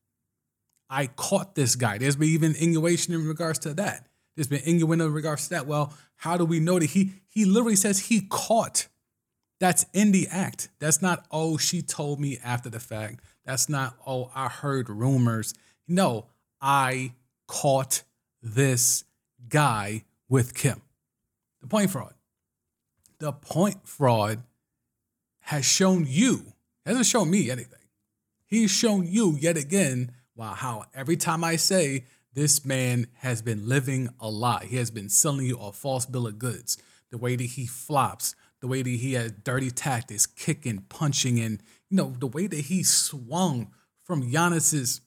I caught this guy. There's been even innuendo in regards to that. There's been innuendo in regards to that. Well, how do we know that he he literally says he caught? That's in the act. That's not oh she told me after the fact. That's not oh I heard rumors. No, I caught this guy with Kim. The point fraud. The point fraud has shown you, hasn't shown me anything. He's shown you yet again, wow, how every time I say this man has been living a lie, he has been selling you a false bill of goods. The way that he flops, the way that he has dirty tactics, kicking, punching, and you know, the way that he swung from Giannis's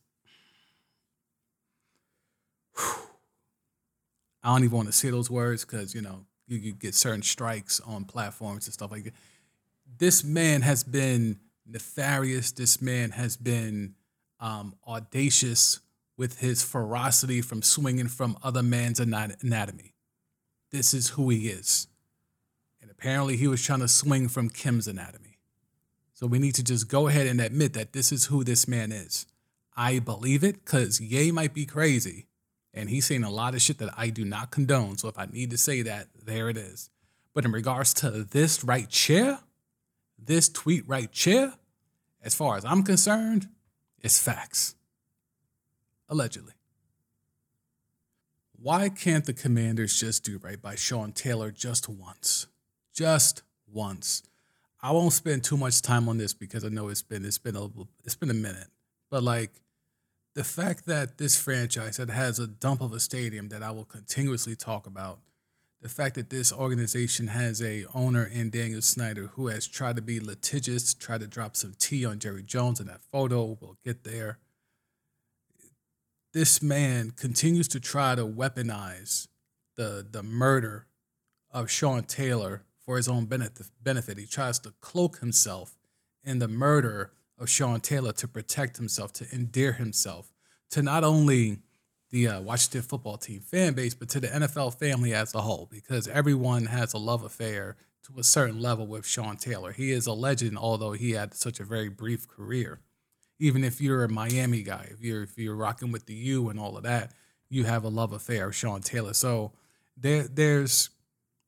I don't even want to say those words because you know you, you get certain strikes on platforms and stuff like that. This man has been nefarious. This man has been um, audacious with his ferocity from swinging from other man's anatomy. This is who he is. And apparently, he was trying to swing from Kim's anatomy. So we need to just go ahead and admit that this is who this man is. I believe it because Ye might be crazy, and he's saying a lot of shit that I do not condone. So if I need to say that, there it is. But in regards to this right chair, this tweet right chair, as far as I'm concerned, it's facts. Allegedly. Why can't the commanders just do right by Sean Taylor just once? Just once. I won't spend too much time on this because I know it's been it's been a it's been a minute. But like the fact that this franchise that has a dump of a stadium that I will continuously talk about, the fact that this organization has a owner in Daniel Snyder who has tried to be litigious, tried to drop some tea on Jerry Jones in that photo, we'll get there. This man continues to try to weaponize the the murder of Sean Taylor for his own benefit. He tries to cloak himself in the murder of Sean Taylor to protect himself, to endear himself to not only the uh, Washington football team fan base, but to the NFL family as a whole, because everyone has a love affair to a certain level with Sean Taylor. He is a legend, although he had such a very brief career. Even if you're a Miami guy, if you're if you're rocking with the U and all of that, you have a love affair of Sean Taylor. So there there's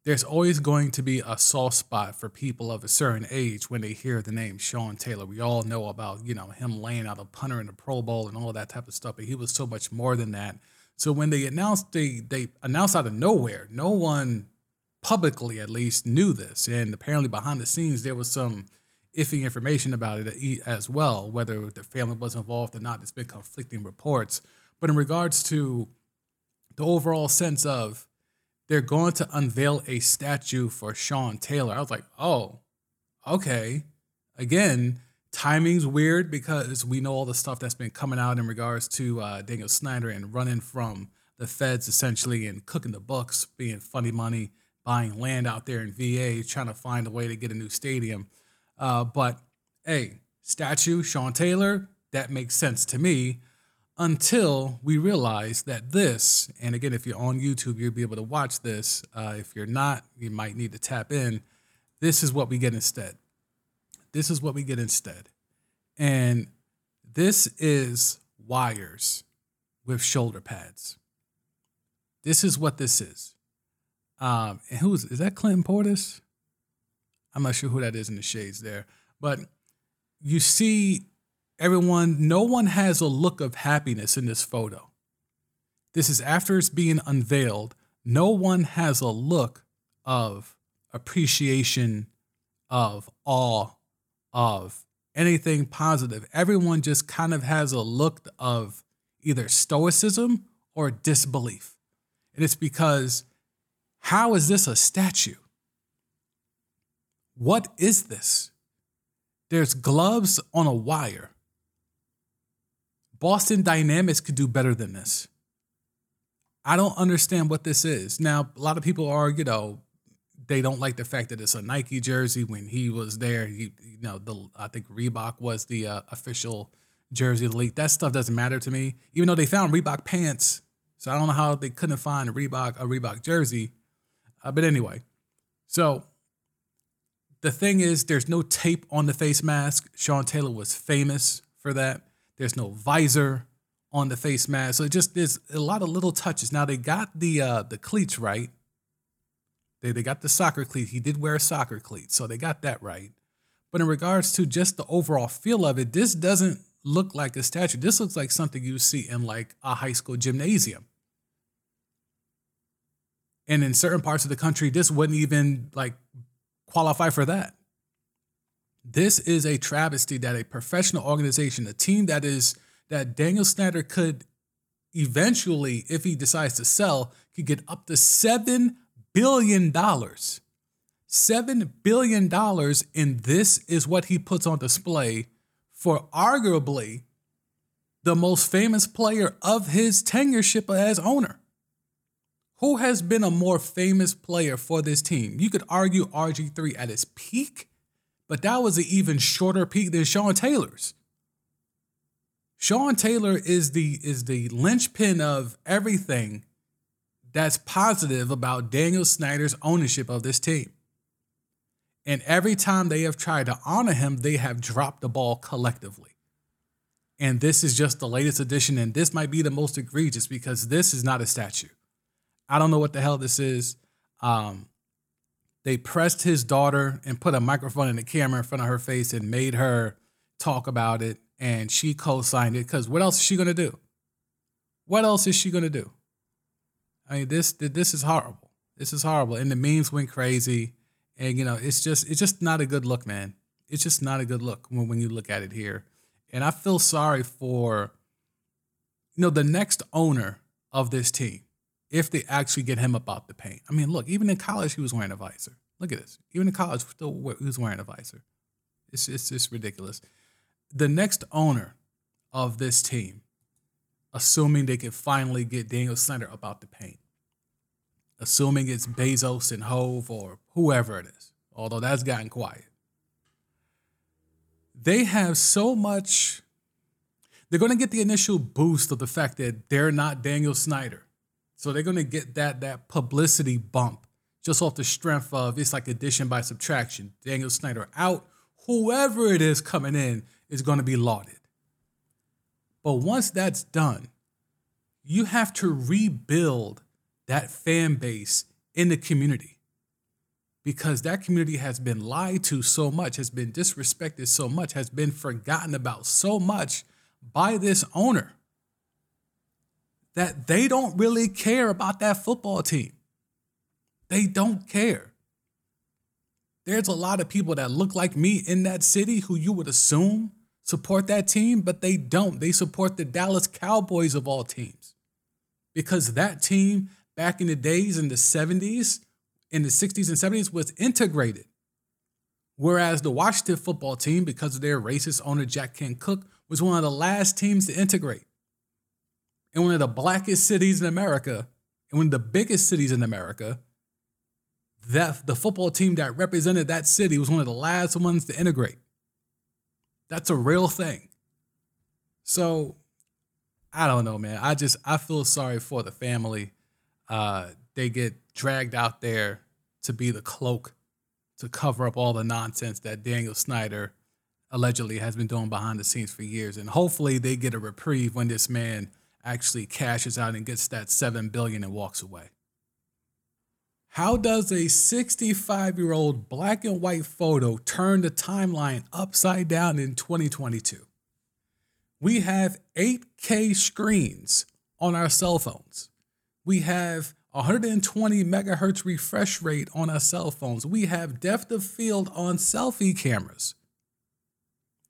there's always going to be a soft spot for people of a certain age when they hear the name Sean Taylor. We all know about, you know, him laying out a punter in the Pro Bowl and all that type of stuff, but he was so much more than that. So when they announced they they announced out of nowhere, no one publicly at least knew this. And apparently behind the scenes there was some iffy information about it as well, whether the family was involved or not. There's been conflicting reports. But in regards to the overall sense of they're going to unveil a statue for Sean Taylor. I was like, oh, okay. Again, timing's weird because we know all the stuff that's been coming out in regards to uh, Daniel Snyder and running from the feds essentially and cooking the books, being funny money, buying land out there in VA, trying to find a way to get a new stadium. Uh, but hey, statue, Sean Taylor, that makes sense to me until we realize that this, and again, if you're on YouTube, you'll be able to watch this. Uh, if you're not, you might need to tap in. This is what we get instead. This is what we get instead. And this is wires with shoulder pads. This is what this is. Um, and who's is that Clinton Portis? I'm not sure who that is in the shades there, but you see everyone, no one has a look of happiness in this photo. This is after it's being unveiled. No one has a look of appreciation, of awe, of anything positive. Everyone just kind of has a look of either stoicism or disbelief. And it's because how is this a statue? What is this? There's gloves on a wire. Boston Dynamics could do better than this. I don't understand what this is. Now, a lot of people are, you know, they don't like the fact that it's a Nike jersey. When he was there, he, you know, the I think Reebok was the uh, official jersey of the league. That stuff doesn't matter to me. Even though they found Reebok pants, so I don't know how they couldn't find a Reebok a Reebok jersey. Uh, but anyway, so the thing is, there's no tape on the face mask. Sean Taylor was famous for that. There's no visor on the face mask. So it just there's a lot of little touches. Now they got the uh, the cleats right. They they got the soccer cleat. He did wear a soccer cleat, so they got that right. But in regards to just the overall feel of it, this doesn't look like a statue. This looks like something you see in like a high school gymnasium. And in certain parts of the country, this wouldn't even like qualify for that. This is a travesty that a professional organization, a team that is that Daniel Snyder could eventually, if he decides to sell, could get up to seven billion dollars. Seven billion dollars, and this is what he puts on display for arguably the most famous player of his tenureship as owner. Who has been a more famous player for this team? You could argue RG3 at his peak, but that was an even shorter peak than Sean Taylor's. Sean Taylor is the is the linchpin of everything that's positive about Daniel Snyder's ownership of this team. And every time they have tried to honor him, they have dropped the ball collectively. And this is just the latest edition, and this might be the most egregious because this is not a statue. I don't know what the hell this is. Um, they pressed his daughter and put a microphone and a camera in front of her face and made her talk about it, and she co-signed it. Because what else is she gonna do? What else is she gonna do? I mean, this this is horrible. This is horrible, and the memes went crazy, and you know, it's just it's just not a good look, man. It's just not a good look when when you look at it here, and I feel sorry for, you know, the next owner of this team if they actually get him about the paint. I mean, look, even in college, he was wearing a visor. Look at this. Even in college, still he was wearing a visor. It's it's just ridiculous. The next owner of this team, assuming they can finally get Daniel Snyder about the paint, assuming it's Bezos and Hov or whoever it is, although that's gotten quiet. They have so much. They're going to get the initial boost of the fact that they're not Daniel Snyder so they're going to get that that publicity bump just off the strength of it's like addition by subtraction. Daniel Snyder out, whoever it is coming in is going to be lauded. But once that's done, you have to rebuild that fan base in the community because that community has been lied to so much, has been disrespected so much, has been forgotten about so much by this owner that they don't really care about that football team. They don't care. There's a lot of people that look like me in that city who you would assume support that team, but they don't. They support the Dallas Cowboys of all teams. Because that team back in the days in the 70s, in the 60s and 70s was integrated Whereas the Washington football team, because of their racist owner Jack Kent Cooke, was one of the last teams to integrate. In one of the blackest cities in America, in one of the biggest cities in America, that the football team that represented that city was one of the last ones to integrate. That's a real thing. So I don't know, man. I just I feel sorry for the family. Uh, they get dragged out there to be the cloak to cover up all the nonsense that Daniel Snyder allegedly has been doing behind the scenes for years. And hopefully they get a reprieve when this man actually cashes out and gets that seven billion and walks away. How does a 65 year old black and white photo turn the timeline upside down in 2022? We have 8K screens on our cell phones. We have 120 megahertz refresh rate on our cell phones. We have depth of field on selfie cameras.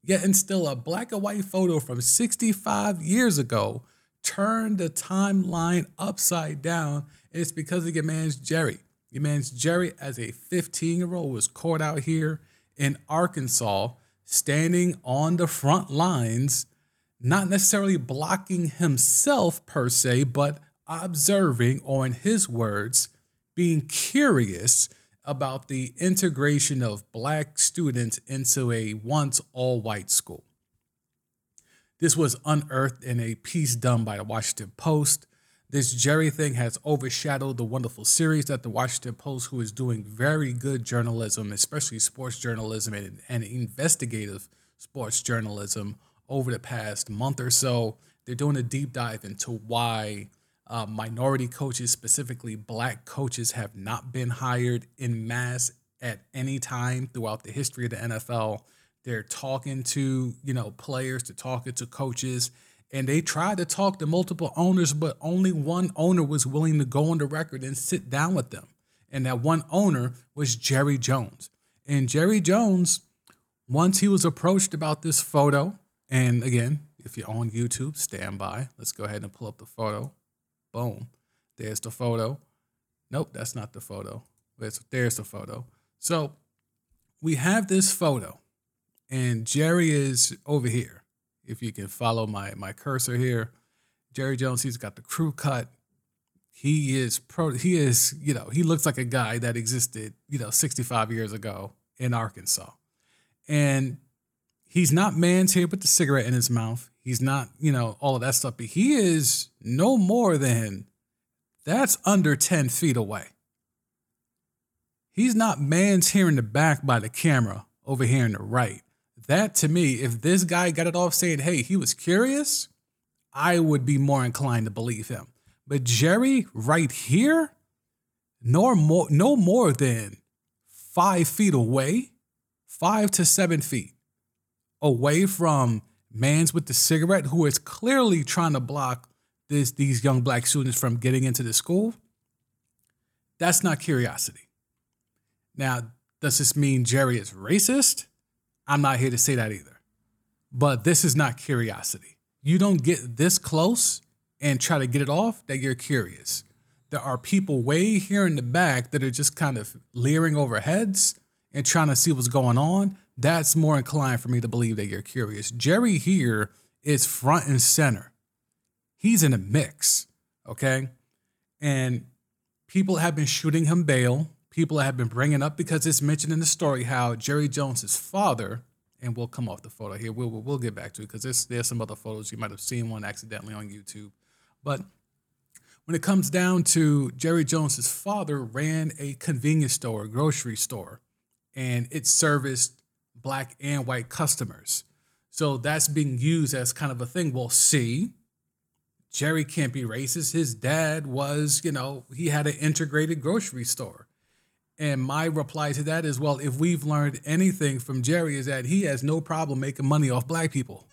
Yet, and still, a black and white photo from 65 years ago turned the timeline upside down. It's because of your man's Jerry. Your man's Jerry, as a 15 year old, was caught out here in Arkansas, standing on the front lines, not necessarily blocking himself per se, but observing, or in his words, being curious about the integration of black students into a once all white school. This was unearthed in a piece done by the Washington Post. This Jerry thing has overshadowed the wonderful series that the Washington Post, who is doing very good journalism, especially sports journalism and, and investigative sports journalism, over the past month or so. They're doing a deep dive into why uh, minority coaches, specifically black coaches, have not been hired in mass at any time throughout the history of the NFL. They're talking to, you know, players, they're talking to coaches, and they tried to talk to multiple owners, but only one owner was willing to go on the record and sit down with them. And that one owner was Jerry Jones. And Jerry Jones, once he was approached about this photo, and again, if you're on YouTube, stand by. Let's go ahead and pull up the photo. Boom. There's the photo. Nope, that's not the photo. There's, there's the photo. So we have this photo, and Jerry is over here. If you can follow my, my cursor here, Jerry Jones, he's got the crew cut. He is pro. He is, you know, he looks like a guy that existed, you know, 65 years ago in Arkansas, and he's not man's here with the cigarette in his mouth. He's not, you know, all of that stuff, but he is no more than that's under 10 feet away. He's not man's here in the back by the camera over here in the right. That to me, if this guy got it off saying, hey, he was curious, I would be more inclined to believe him. But Jerry right here, nor more, no more than five feet away, five to seven feet away from Mans with the cigarette, who is clearly trying to block this, these young black students from getting into the school, that's not curiosity. Now, does this mean Jerry is racist? I'm not here to say that either. But this is not curiosity. You don't get this close and try to get it off that you're curious. There are people way here in the back that are just kind of leering over heads and trying to see what's going on that's more inclined for me to believe that you're curious. Jerry here is front and center. He's in a mix, okay? And people have been shooting him bail. People have been bringing up because it's mentioned in the story how Jerry Jones's father, and we'll come off the photo here. We'll, we'll get back to it because there's, there's some other photos. You might have seen one accidentally on YouTube. But when it comes down to Jerry Jones's father ran a convenience store, a grocery store, and it serviced black and white customers. So that's being used as kind of a thing. Well, see, Jerry can't be racist. His dad was, you know, he had an integrated grocery store. And my reply to that is, well, if we've learned anything from Jerry, is that he has no problem making money off black people.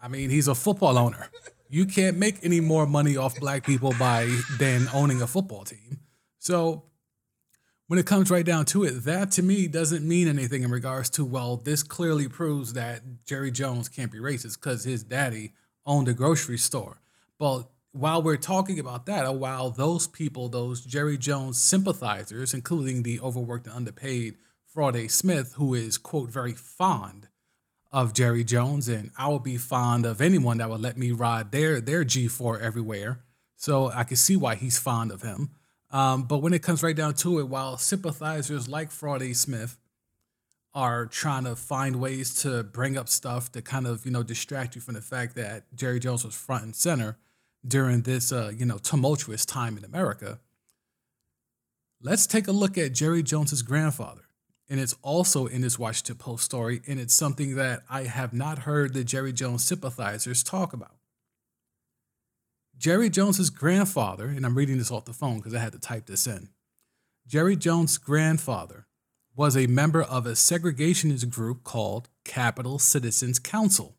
I mean, he's a football owner. You can't make any more money off black people by than owning a football team. So when it comes right down to it, that to me doesn't mean anything in regards to, well, this clearly proves that Jerry Jones can't be racist because his daddy owned a grocery store. But while we're talking about that, or while those people, those Jerry Jones sympathizers, including the overworked and underpaid Friday Smith, who is, quote, very fond of Jerry Jones, and I would be fond of anyone that would let me ride their their G4 everywhere. So I can see why he's fond of him. Um, but when it comes right down to it, while sympathizers like Friday Smith are trying to find ways to bring up stuff to kind of you know distract you from the fact that Jerry Jones was front and center during this uh, you know tumultuous time in America. Let's take a look at Jerry Jones's grandfather and it's also in this Washington Post story, and it's something that I have not heard the Jerry Jones sympathizers talk about. Jerry Jones's grandfather, and I'm reading this off the phone because I had to type this in. Jerry Jones' grandfather was a member of a segregationist group called Capital Citizens Council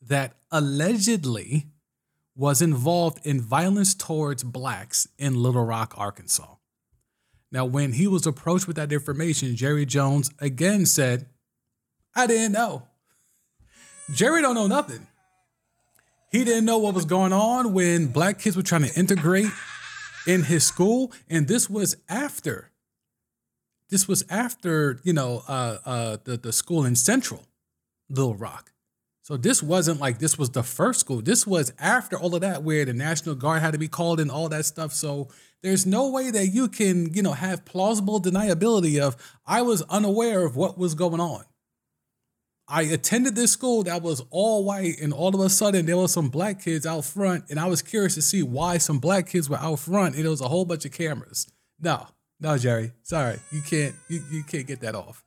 that allegedly was involved in violence towards blacks in Little Rock, Arkansas. Now, when he was approached with that information, Jerry Jones again said, I didn't know. Jerry don't know nothing. He didn't know what was going on when black kids were trying to integrate in his school. And this was after, this was after, you know, uh, uh, the, the school in Central Little Rock. So this wasn't like this was the first school. This was after all of that, where the National Guard had to be called and all that stuff. So there's no way that you can, you know, have plausible deniability of I was unaware of what was going on. I attended this school that was all white, and all of a sudden there were some black kids out front, and I was curious to see why some black kids were out front, and it was a whole bunch of cameras. No, no, Jerry, sorry, you can't, you, you can't get that off.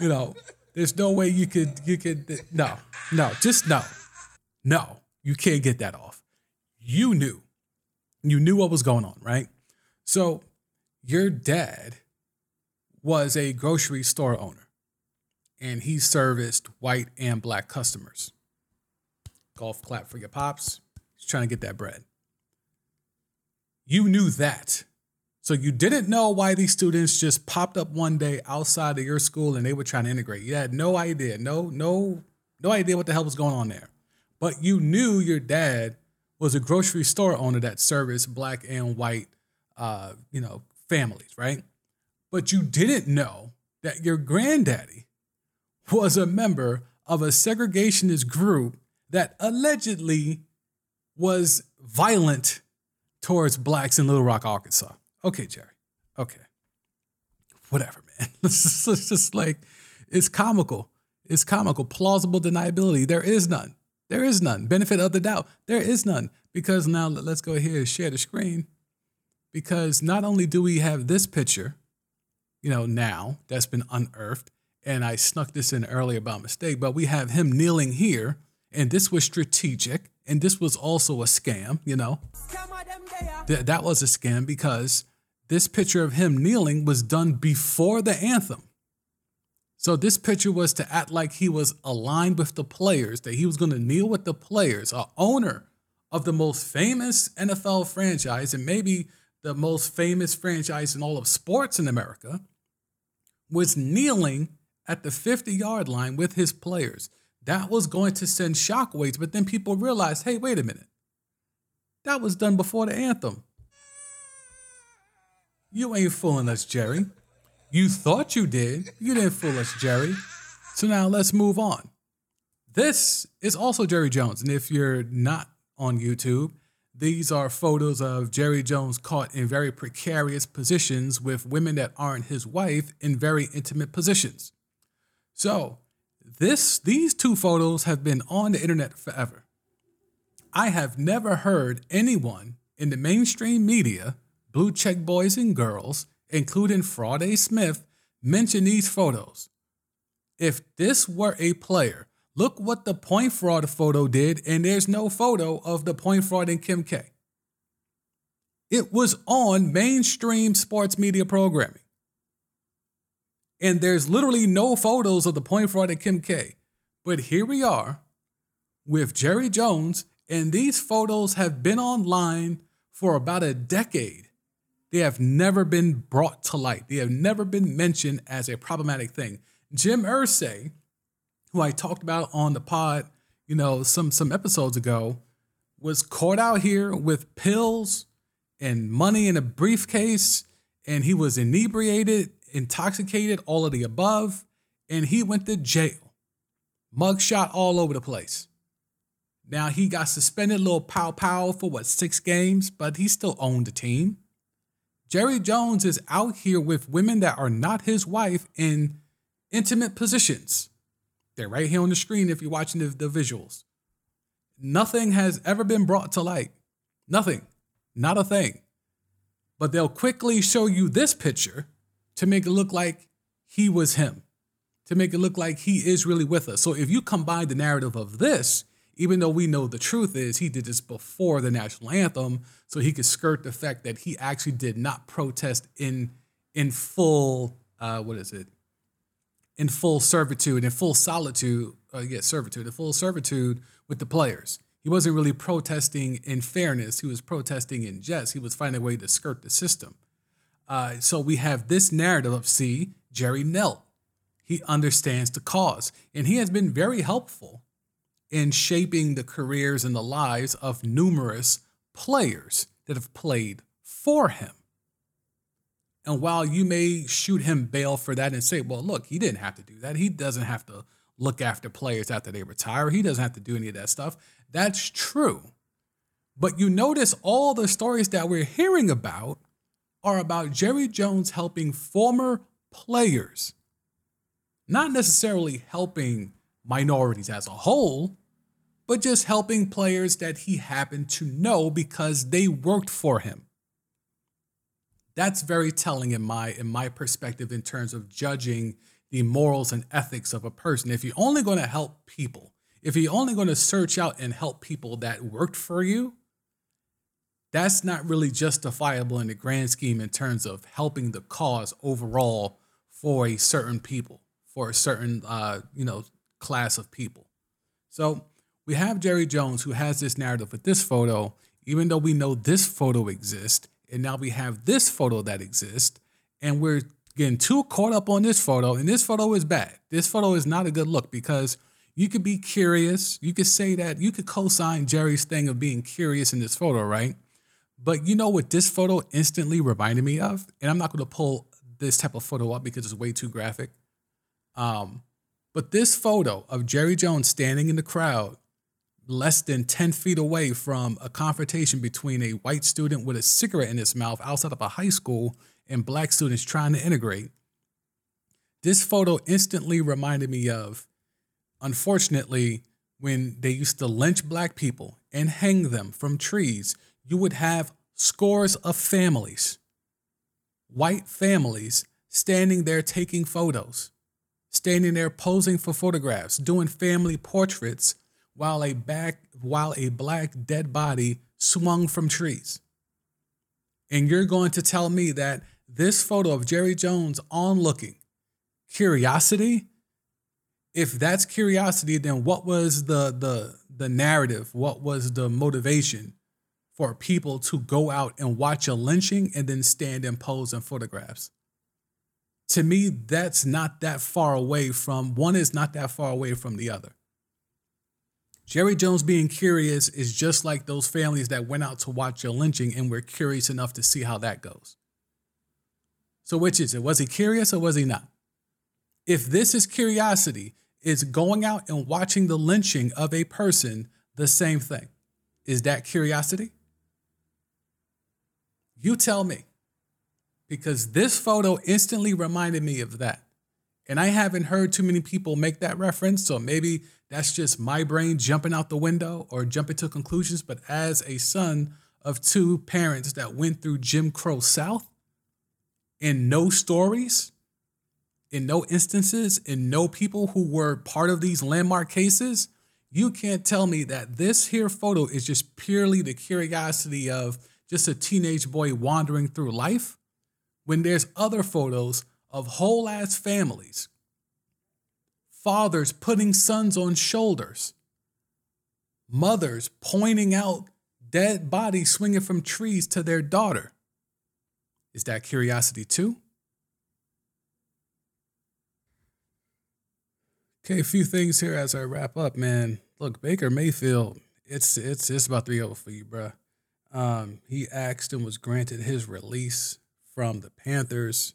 You know, there's no way you could, you could, no, no, just no, no, you can't get that off. You knew you knew what was going on, right? So your dad was a grocery store owner and he serviced white and black customers. Golf clap for your pops. He's trying to get that bread. You knew that. So you didn't know why these students just popped up one day outside of your school and they were trying to integrate. You had no idea. No, no, no idea what the hell was going on there. But you knew your dad was a grocery store owner that serviced black and white, uh, you know, families, right? But you didn't know that your granddaddy was a member of a segregationist group that allegedly was violent towards blacks in Little Rock, Arkansas. Okay, Jerry. Okay. Whatever, man. It's just like, it's comical. It's comical. Plausible deniability. There is none. There is none. Benefit of the doubt. There is none. Because now let's go ahead and share the screen. Because not only do we have this picture, you know, now that's been unearthed, and I snuck this in earlier by mistake, but we have him kneeling here, and this was strategic, and this was also a scam, you know. Th- that was a scam because this picture of him kneeling was done before the anthem. So this picture was to act like he was aligned with the players, that he was going to kneel with the players, a owner of the most famous NFL franchise and maybe the most famous franchise in all of sports in America, was kneeling at the 50 yard line with his players. That was going to send shockwaves, but then people realized hey, wait a minute. That was done before the anthem. You ain't fooling us, Jerry. You thought you did. You didn't fool us, Jerry. So now let's move on. This is also Jerry Jones. And if you're not on YouTube, these are photos of Jerry Jones caught in very precarious positions with women that aren't his wife in very intimate positions. So, this these two photos have been on the internet forever. I have never heard anyone in the mainstream media, blue check boys and girls, including Friday Smith, mention these photos. If this were a player, look what the point fraud photo did, and there's no photo of the point fraud in Kim K. It was on mainstream sports media programming. And there's literally no photos of the point fraud in Kim K. But here we are with Jerry Jones, and these photos have been online for about a decade. They have never been brought to light. They have never been mentioned as a problematic thing. Jim Irsay, who I talked about on the pod, you know, some some episodes ago, was caught out here with pills and money in a briefcase, and he was inebriated intoxicated, all of the above, and he went to jail. Mugshot all over the place. Now he got suspended, little pow pow for what six games, but he still owned the team. Jerry Jones is out here with women that are not his wife in intimate positions. They're right here on the screen if you're watching the, the visuals. Nothing has ever been brought to light. Nothing. Not a thing. But they'll quickly show you this picture to make it look like he was him, to make it look like he is really with us. So if you combine the narrative of this, even though we know the truth is he did this before the national anthem, so he could skirt the fact that he actually did not protest in in full uh, what is it? In full servitude in full solitude uh, yeah servitude in full servitude with the players. He wasn't really protesting in fairness. He was protesting in jest. He was finding a way to skirt the system. Uh, so we have this narrative of see jerry knelt he understands the cause and he has been very helpful in shaping the careers and the lives of numerous players that have played for him. And while you may shoot him bail for that and say, well, look, he didn't have to do that. He doesn't have to look after players after they retire. He doesn't have to do any of that stuff. That's true. But you notice all the stories that we're hearing about are about Jerry Jones helping former players, not necessarily helping minorities as a whole, but just helping players that he happened to know because they worked for him. That's very telling in my in my perspective in terms of judging the morals and ethics of a person. If you're only going to help people, if you're only going to search out and help people that worked for you, that's not really justifiable in the grand scheme in terms of helping the cause overall for a certain people, for a certain uh, you know class of people. So we have Jerry Jones who has this narrative with this photo, even though we know this photo exists, and now we have this photo that exists, and we're getting too caught up on this photo, and this photo is bad. This photo is not a good look because you could be curious. You could say that you could co-sign Jerry's thing of being curious in this photo, right? But you know what this photo instantly reminded me of? And I'm not going to pull this type of photo up because it's way too graphic. Um, but this photo of Jerry Jones standing in the crowd less than 10 feet away from a confrontation between a white student with a cigarette in his mouth outside of a high school and black students trying to integrate. This photo instantly reminded me of, unfortunately, when they used to lynch black people and hang them from trees, you would have scores of families, white families, standing there taking photos, standing there posing for photographs, doing family portraits while a back while a black dead body swung from trees. And you're going to tell me that this photo of Jerry Jones onlooking curiosity? If that's curiosity then what was the the the narrative? What was the motivation for people to go out and watch a lynching and then stand and pose in photographs? To me that's not that far away from one is not that far away from the other Jerry Jones being curious is just like those families that went out to watch a lynching and were curious enough to see how that goes. So, which is it? Was he curious or was he not? If this is curiosity, is going out and watching the lynching of a person the same thing? Is that curiosity? You tell me. Because this photo instantly reminded me of that. And I haven't heard too many people make that reference. So maybe that's just my brain jumping out the window or jumping to conclusions. But as a son of two parents that went through Jim Crow South, in no stories, in no instances, in no people who were part of these landmark cases, you can't tell me that this here photo is just purely the curiosity of just a teenage boy wandering through life when there's other photos of whole ass families fathers putting sons on shoulders, mothers pointing out dead bodies swinging from trees to their daughter. Is that curiosity too? Okay, a few things here as I wrap up, man. Look, Baker Mayfield, it's it's it's about three over for you, bro. Um, he asked and was granted his release from the Panthers.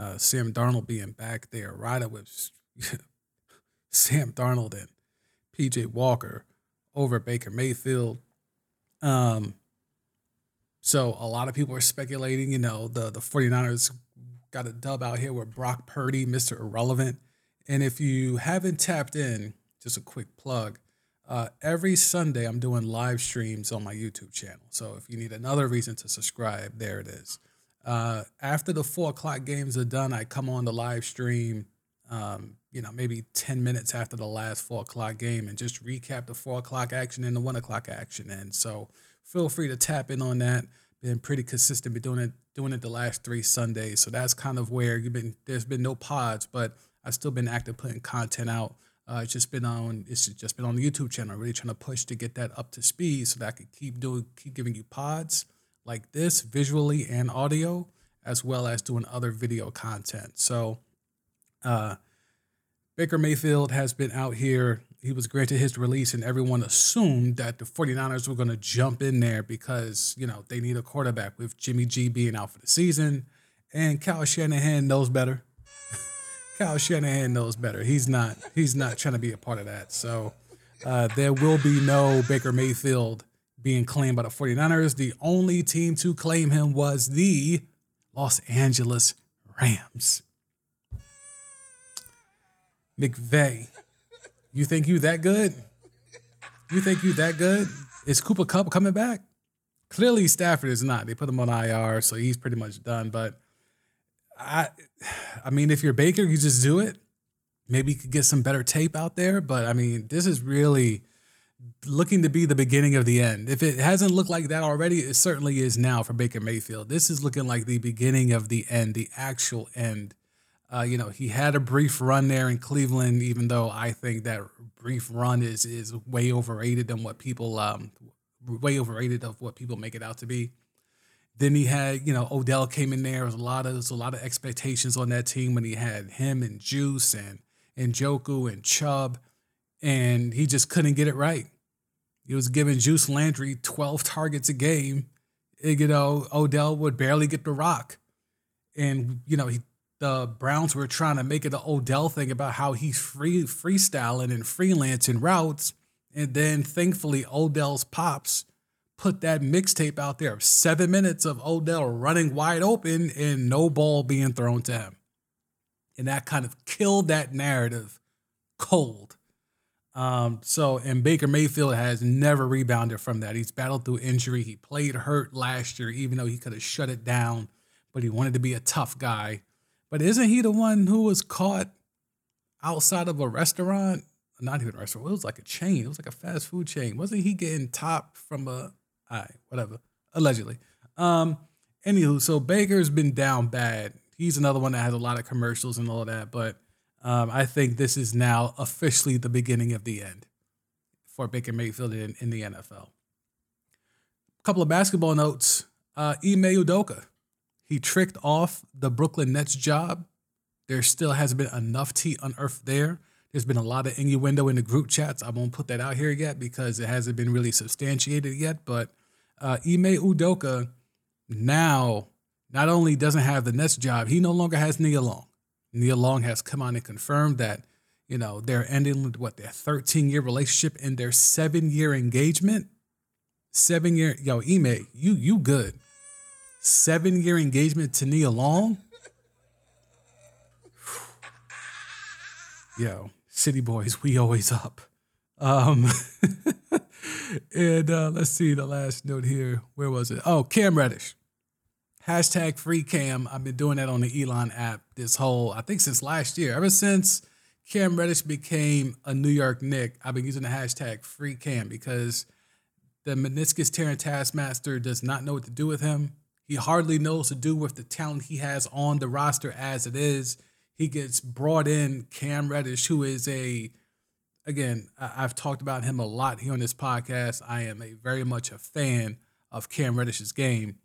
Uh, Sam Darnold being back there, riding with Sam Darnold and PJ Walker over Baker Mayfield. Um, so a lot of people are speculating, you know, the, the 49ers got a dub out here with Brock Purdy, Mr. Irrelevant. And if you haven't tapped in, just a quick plug, uh, every Sunday I'm doing live streams on my YouTube channel. So if you need another reason to subscribe, there it is. Uh, after the four o'clock games are done, I come on the live stream, um, you know, maybe 10 minutes after the last four o'clock game and just recap the four o'clock action and the one o'clock action. And so feel free to tap in on that. Been pretty consistent, been doing it doing it the last three Sundays. So that's kind of where you've been there's been no pods, but I've still been active putting content out. Uh, it's just been on it's just been on the YouTube channel, really trying to push to get that up to speed so that I could keep doing keep giving you pods like this visually and audio, as well as doing other video content. So uh Baker Mayfield has been out here. He was granted his release, and everyone assumed that the 49ers were going to jump in there because, you know, they need a quarterback with Jimmy G being out for the season. And Kyle Shanahan knows better. Kyle Shanahan knows better. He's not he's not trying to be a part of that. So uh, there will be no Baker Mayfield being claimed by the 49ers. The only team to claim him was the Los Angeles Rams. McVay, you think you that good? You think you that good? Is Cooper Kupp coming back? Clearly, Stafford is not. They put him on IR, so he's pretty much done. But I, I mean, if you're Baker, you just do it. Maybe you could get some better tape out there. But I mean, this is really looking to be the beginning of the end. If it hasn't looked like that already, it certainly is now for Baker Mayfield. This is looking like the beginning of the end, the actual end. Uh, you know, he had a brief run there in Cleveland, even though I think that brief run is is way overrated than what people um way overrated of what people make it out to be. Then he had, you know, Odell came in there. There was a lot of there was a lot of expectations on that team when he had him and Juice and and Njoku and Chubb, and he just couldn't get it right. He was giving Juice Landry 12 targets a game. You know, Odell would barely get the rock. And, you know, he the Browns were trying to make it an Odell thing about how he's free freestyling and freelancing routes. And then thankfully Odell's pops put that mixtape out there of seven minutes of Odell running wide open and no ball being thrown to him. And that kind of killed that narrative cold. Um, so and Baker Mayfield has never rebounded from that. He's battled through injury. He played hurt last year, even though he could have shut it down, but he wanted to be a tough guy. But isn't he the one who was caught outside of a restaurant? Not even a restaurant. It was like a chain. It was like a fast food chain. Wasn't he getting top from a? Whatever. Allegedly. Um. Anywho, so Baker's been down bad. He's another one that has a lot of commercials and all that. But um, I think this is now officially the beginning of the end for Baker Mayfield in, in the NFL. A couple of basketball notes. Uh, Ime Udoka he tricked off the Brooklyn Nets job. There still hasn't been enough tea unearthed there. There's been a lot of innuendo in the group chats. I won't put that out here yet because it hasn't been really substantiated yet. But uh, Ime Udoka now not only doesn't have the Nets job, he no longer has Nia Long. Nia Long has come on and confirmed that you know they're ending what their 13 year relationship and their seven year engagement. Seven year, yo, Ime, you you good seven year engagement to Nia Long. Yo, City Boys, we always up. Um, and uh, let's see the last note here. Where was it? Oh, Cam Reddish. Hashtag free Cam. I've been doing that on the Elon app this whole, I think since last year. Ever since Cam Reddish became a New York Knick, I've been using the hashtag free Cam because the meniscus tearing taskmaster does not know what to do with him. He hardly knows to do with the talent he has on the roster as it is. He gets brought in Cam Reddish, who is a again, I've talked about him a lot here on this podcast. I am a very much a fan of Cam Reddish's game.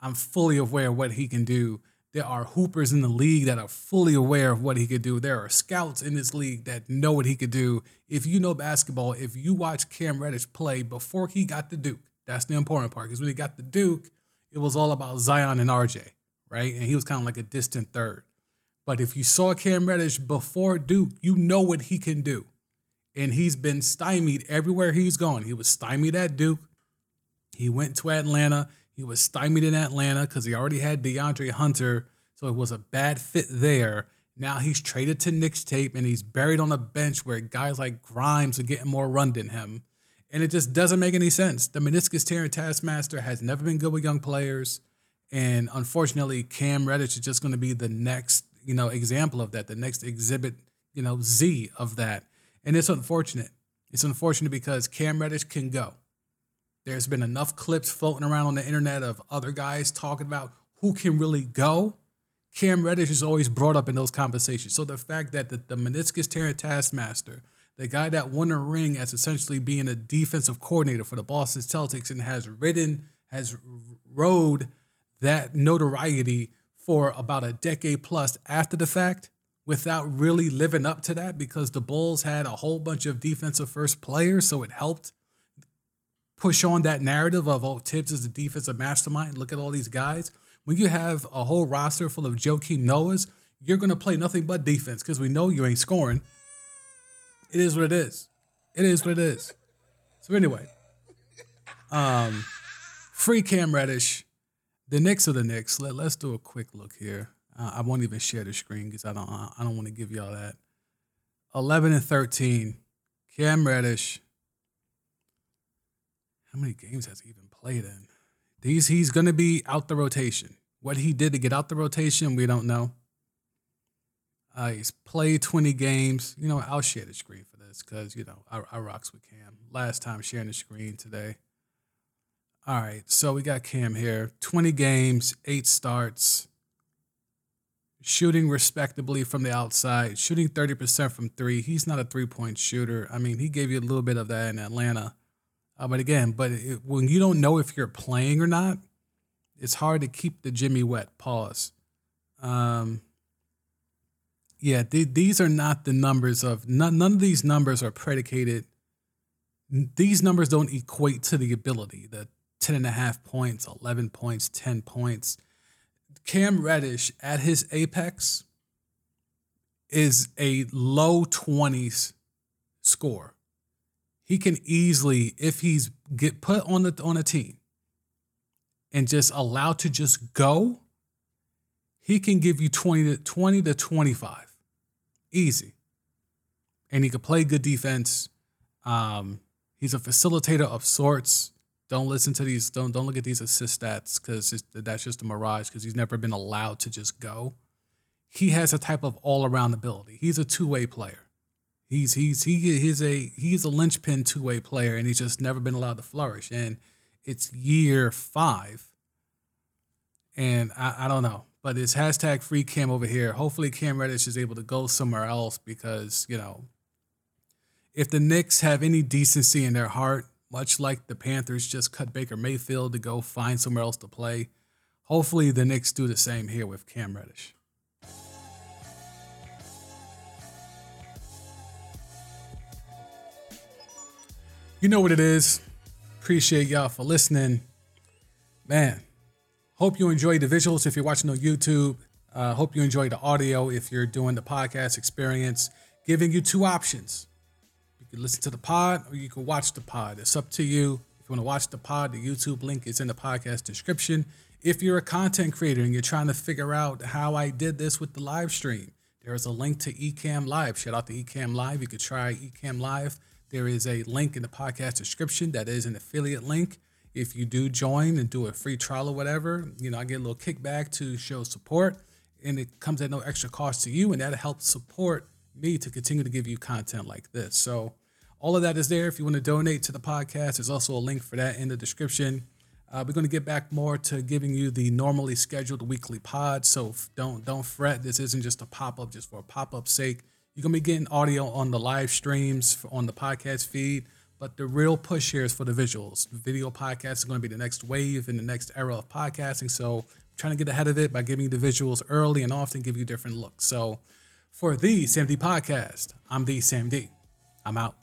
I'm fully aware of what he can do. There are hoopers in the league that are fully aware of what he could do. There are scouts in this league that know what he could do. If you know basketball, if you watch Cam Reddish play before he got the Duke, that's the important part. Because when he got the Duke, it was all about Zion and RJ, right? And he was kind of like a distant third. But if you saw Cam Reddish before Duke, you know what he can do. And he's been stymied everywhere he's gone. He was stymied at Duke. He went to Atlanta. He was stymied in Atlanta because he already had DeAndre Hunter. So it was a bad fit there. Now he's traded to Knicks tape and he's buried on a bench where guys like Grimes are getting more run than him. And it just doesn't make any sense. The meniscus tearing taskmaster has never been good with young players. And unfortunately, Cam Reddish is just going to be the next, you know, example of that, the next exhibit, you know, Z of that. And it's unfortunate. It's unfortunate because Cam Reddish can go. There's been enough clips floating around on the internet of other guys talking about who can really go. Cam Reddish is always brought up in those conversations. So the fact that the, the meniscus tearing taskmaster, the guy that won a ring as essentially being a defensive coordinator for the Boston Celtics and has ridden, has rode that notoriety for about a decade plus after the fact without really living up to that because the Bulls had a whole bunch of defensive first players. So it helped push on that narrative of, oh, Thibs is the defensive mastermind. Look at all these guys. When you have a whole roster full of Joakim Noahs, you're going to play nothing but defense because we know you ain't scoring. It is what it is. It is what it is. So anyway, um, free Cam Reddish. The Knicks are the Knicks. Let, let's do a quick look here. Uh, I won't even share the screen because I don't I don't want to give y'all that. 11 and 13. Cam Reddish. How many games has he even played in? These he's gonna be out the rotation. What he did to get out the rotation, we don't know. Uh, he's played 20 games. You know, I'll share the screen for this because you know I, I rocks with Cam. Last time sharing the screen today. All right, so we got Cam here. 20 games, eight starts, shooting respectably from the outside, shooting 30% from three. He's not a three point shooter. I mean, he gave you a little bit of that in Atlanta. Uh, but again, but it, when you don't know if you're playing or not, it's hard to keep the Jimmy wet. Pause. Um, yeah, th- these are not the numbers of none, none of these numbers are predicated. These numbers don't equate to the ability. The 10 and a half points, 11 points, 10 points. Cam Reddish at his apex is a low 20s score. He can easily, if he's get put on the on a team and just allowed to just go, he can give you 20 to 20 to 25. Easy. And he can play good defense. Um, he's a facilitator of sorts. Don't listen to these. Don't don't look at these assist stats because that's just a mirage. Because he's never been allowed to just go. He has a type of all around ability. He's a two way player. He's he's he he's a he's a linchpin two way player, and he's just never been allowed to flourish. And it's year five, and I, I don't know, but it's hashtag free Cam over here. Hopefully, Cam Reddish is able to go somewhere else because you know, if the Knicks have any decency in their heart, much like the Panthers just cut Baker Mayfield to go find somewhere else to play, hopefully the Knicks do the same here with Cam Reddish. You know what it is. Appreciate y'all for listening. Man, hope you enjoy the visuals if you're watching on YouTube. Uh, hope you enjoy the audio if you're doing the podcast experience. Giving you two options. You can listen to the pod or you can watch the pod. It's up to you. If you want to watch the pod, the YouTube link is in the podcast description. If you're a content creator and you're trying to figure out how I did this with the live stream, there is a link to Ecamm Live. Shout out to Ecamm Live. You could try Ecamm Live there is a link in the podcast description that is an affiliate link. If you do join and do a free trial or whatever, you know, I get a little kickback to show support and it comes at no extra cost to you and that helps support me to continue to give you content like this. So all of that is there. If you want to donate to the podcast, there's also a link for that in the description. Uh, we're going to get back more to giving you the normally scheduled weekly pod. So don't don't fret. This isn't just a pop up just for a pop up sake. You're gonna be getting audio on the live streams on the podcast feed, but the real push here is for the visuals. Video podcasts are gonna be the next wave in the next era of podcasting. So I'm trying to get ahead of it by giving you the visuals early and often give you different looks. So for Thee SamD podcast, I'm Thee SamD. I'm out.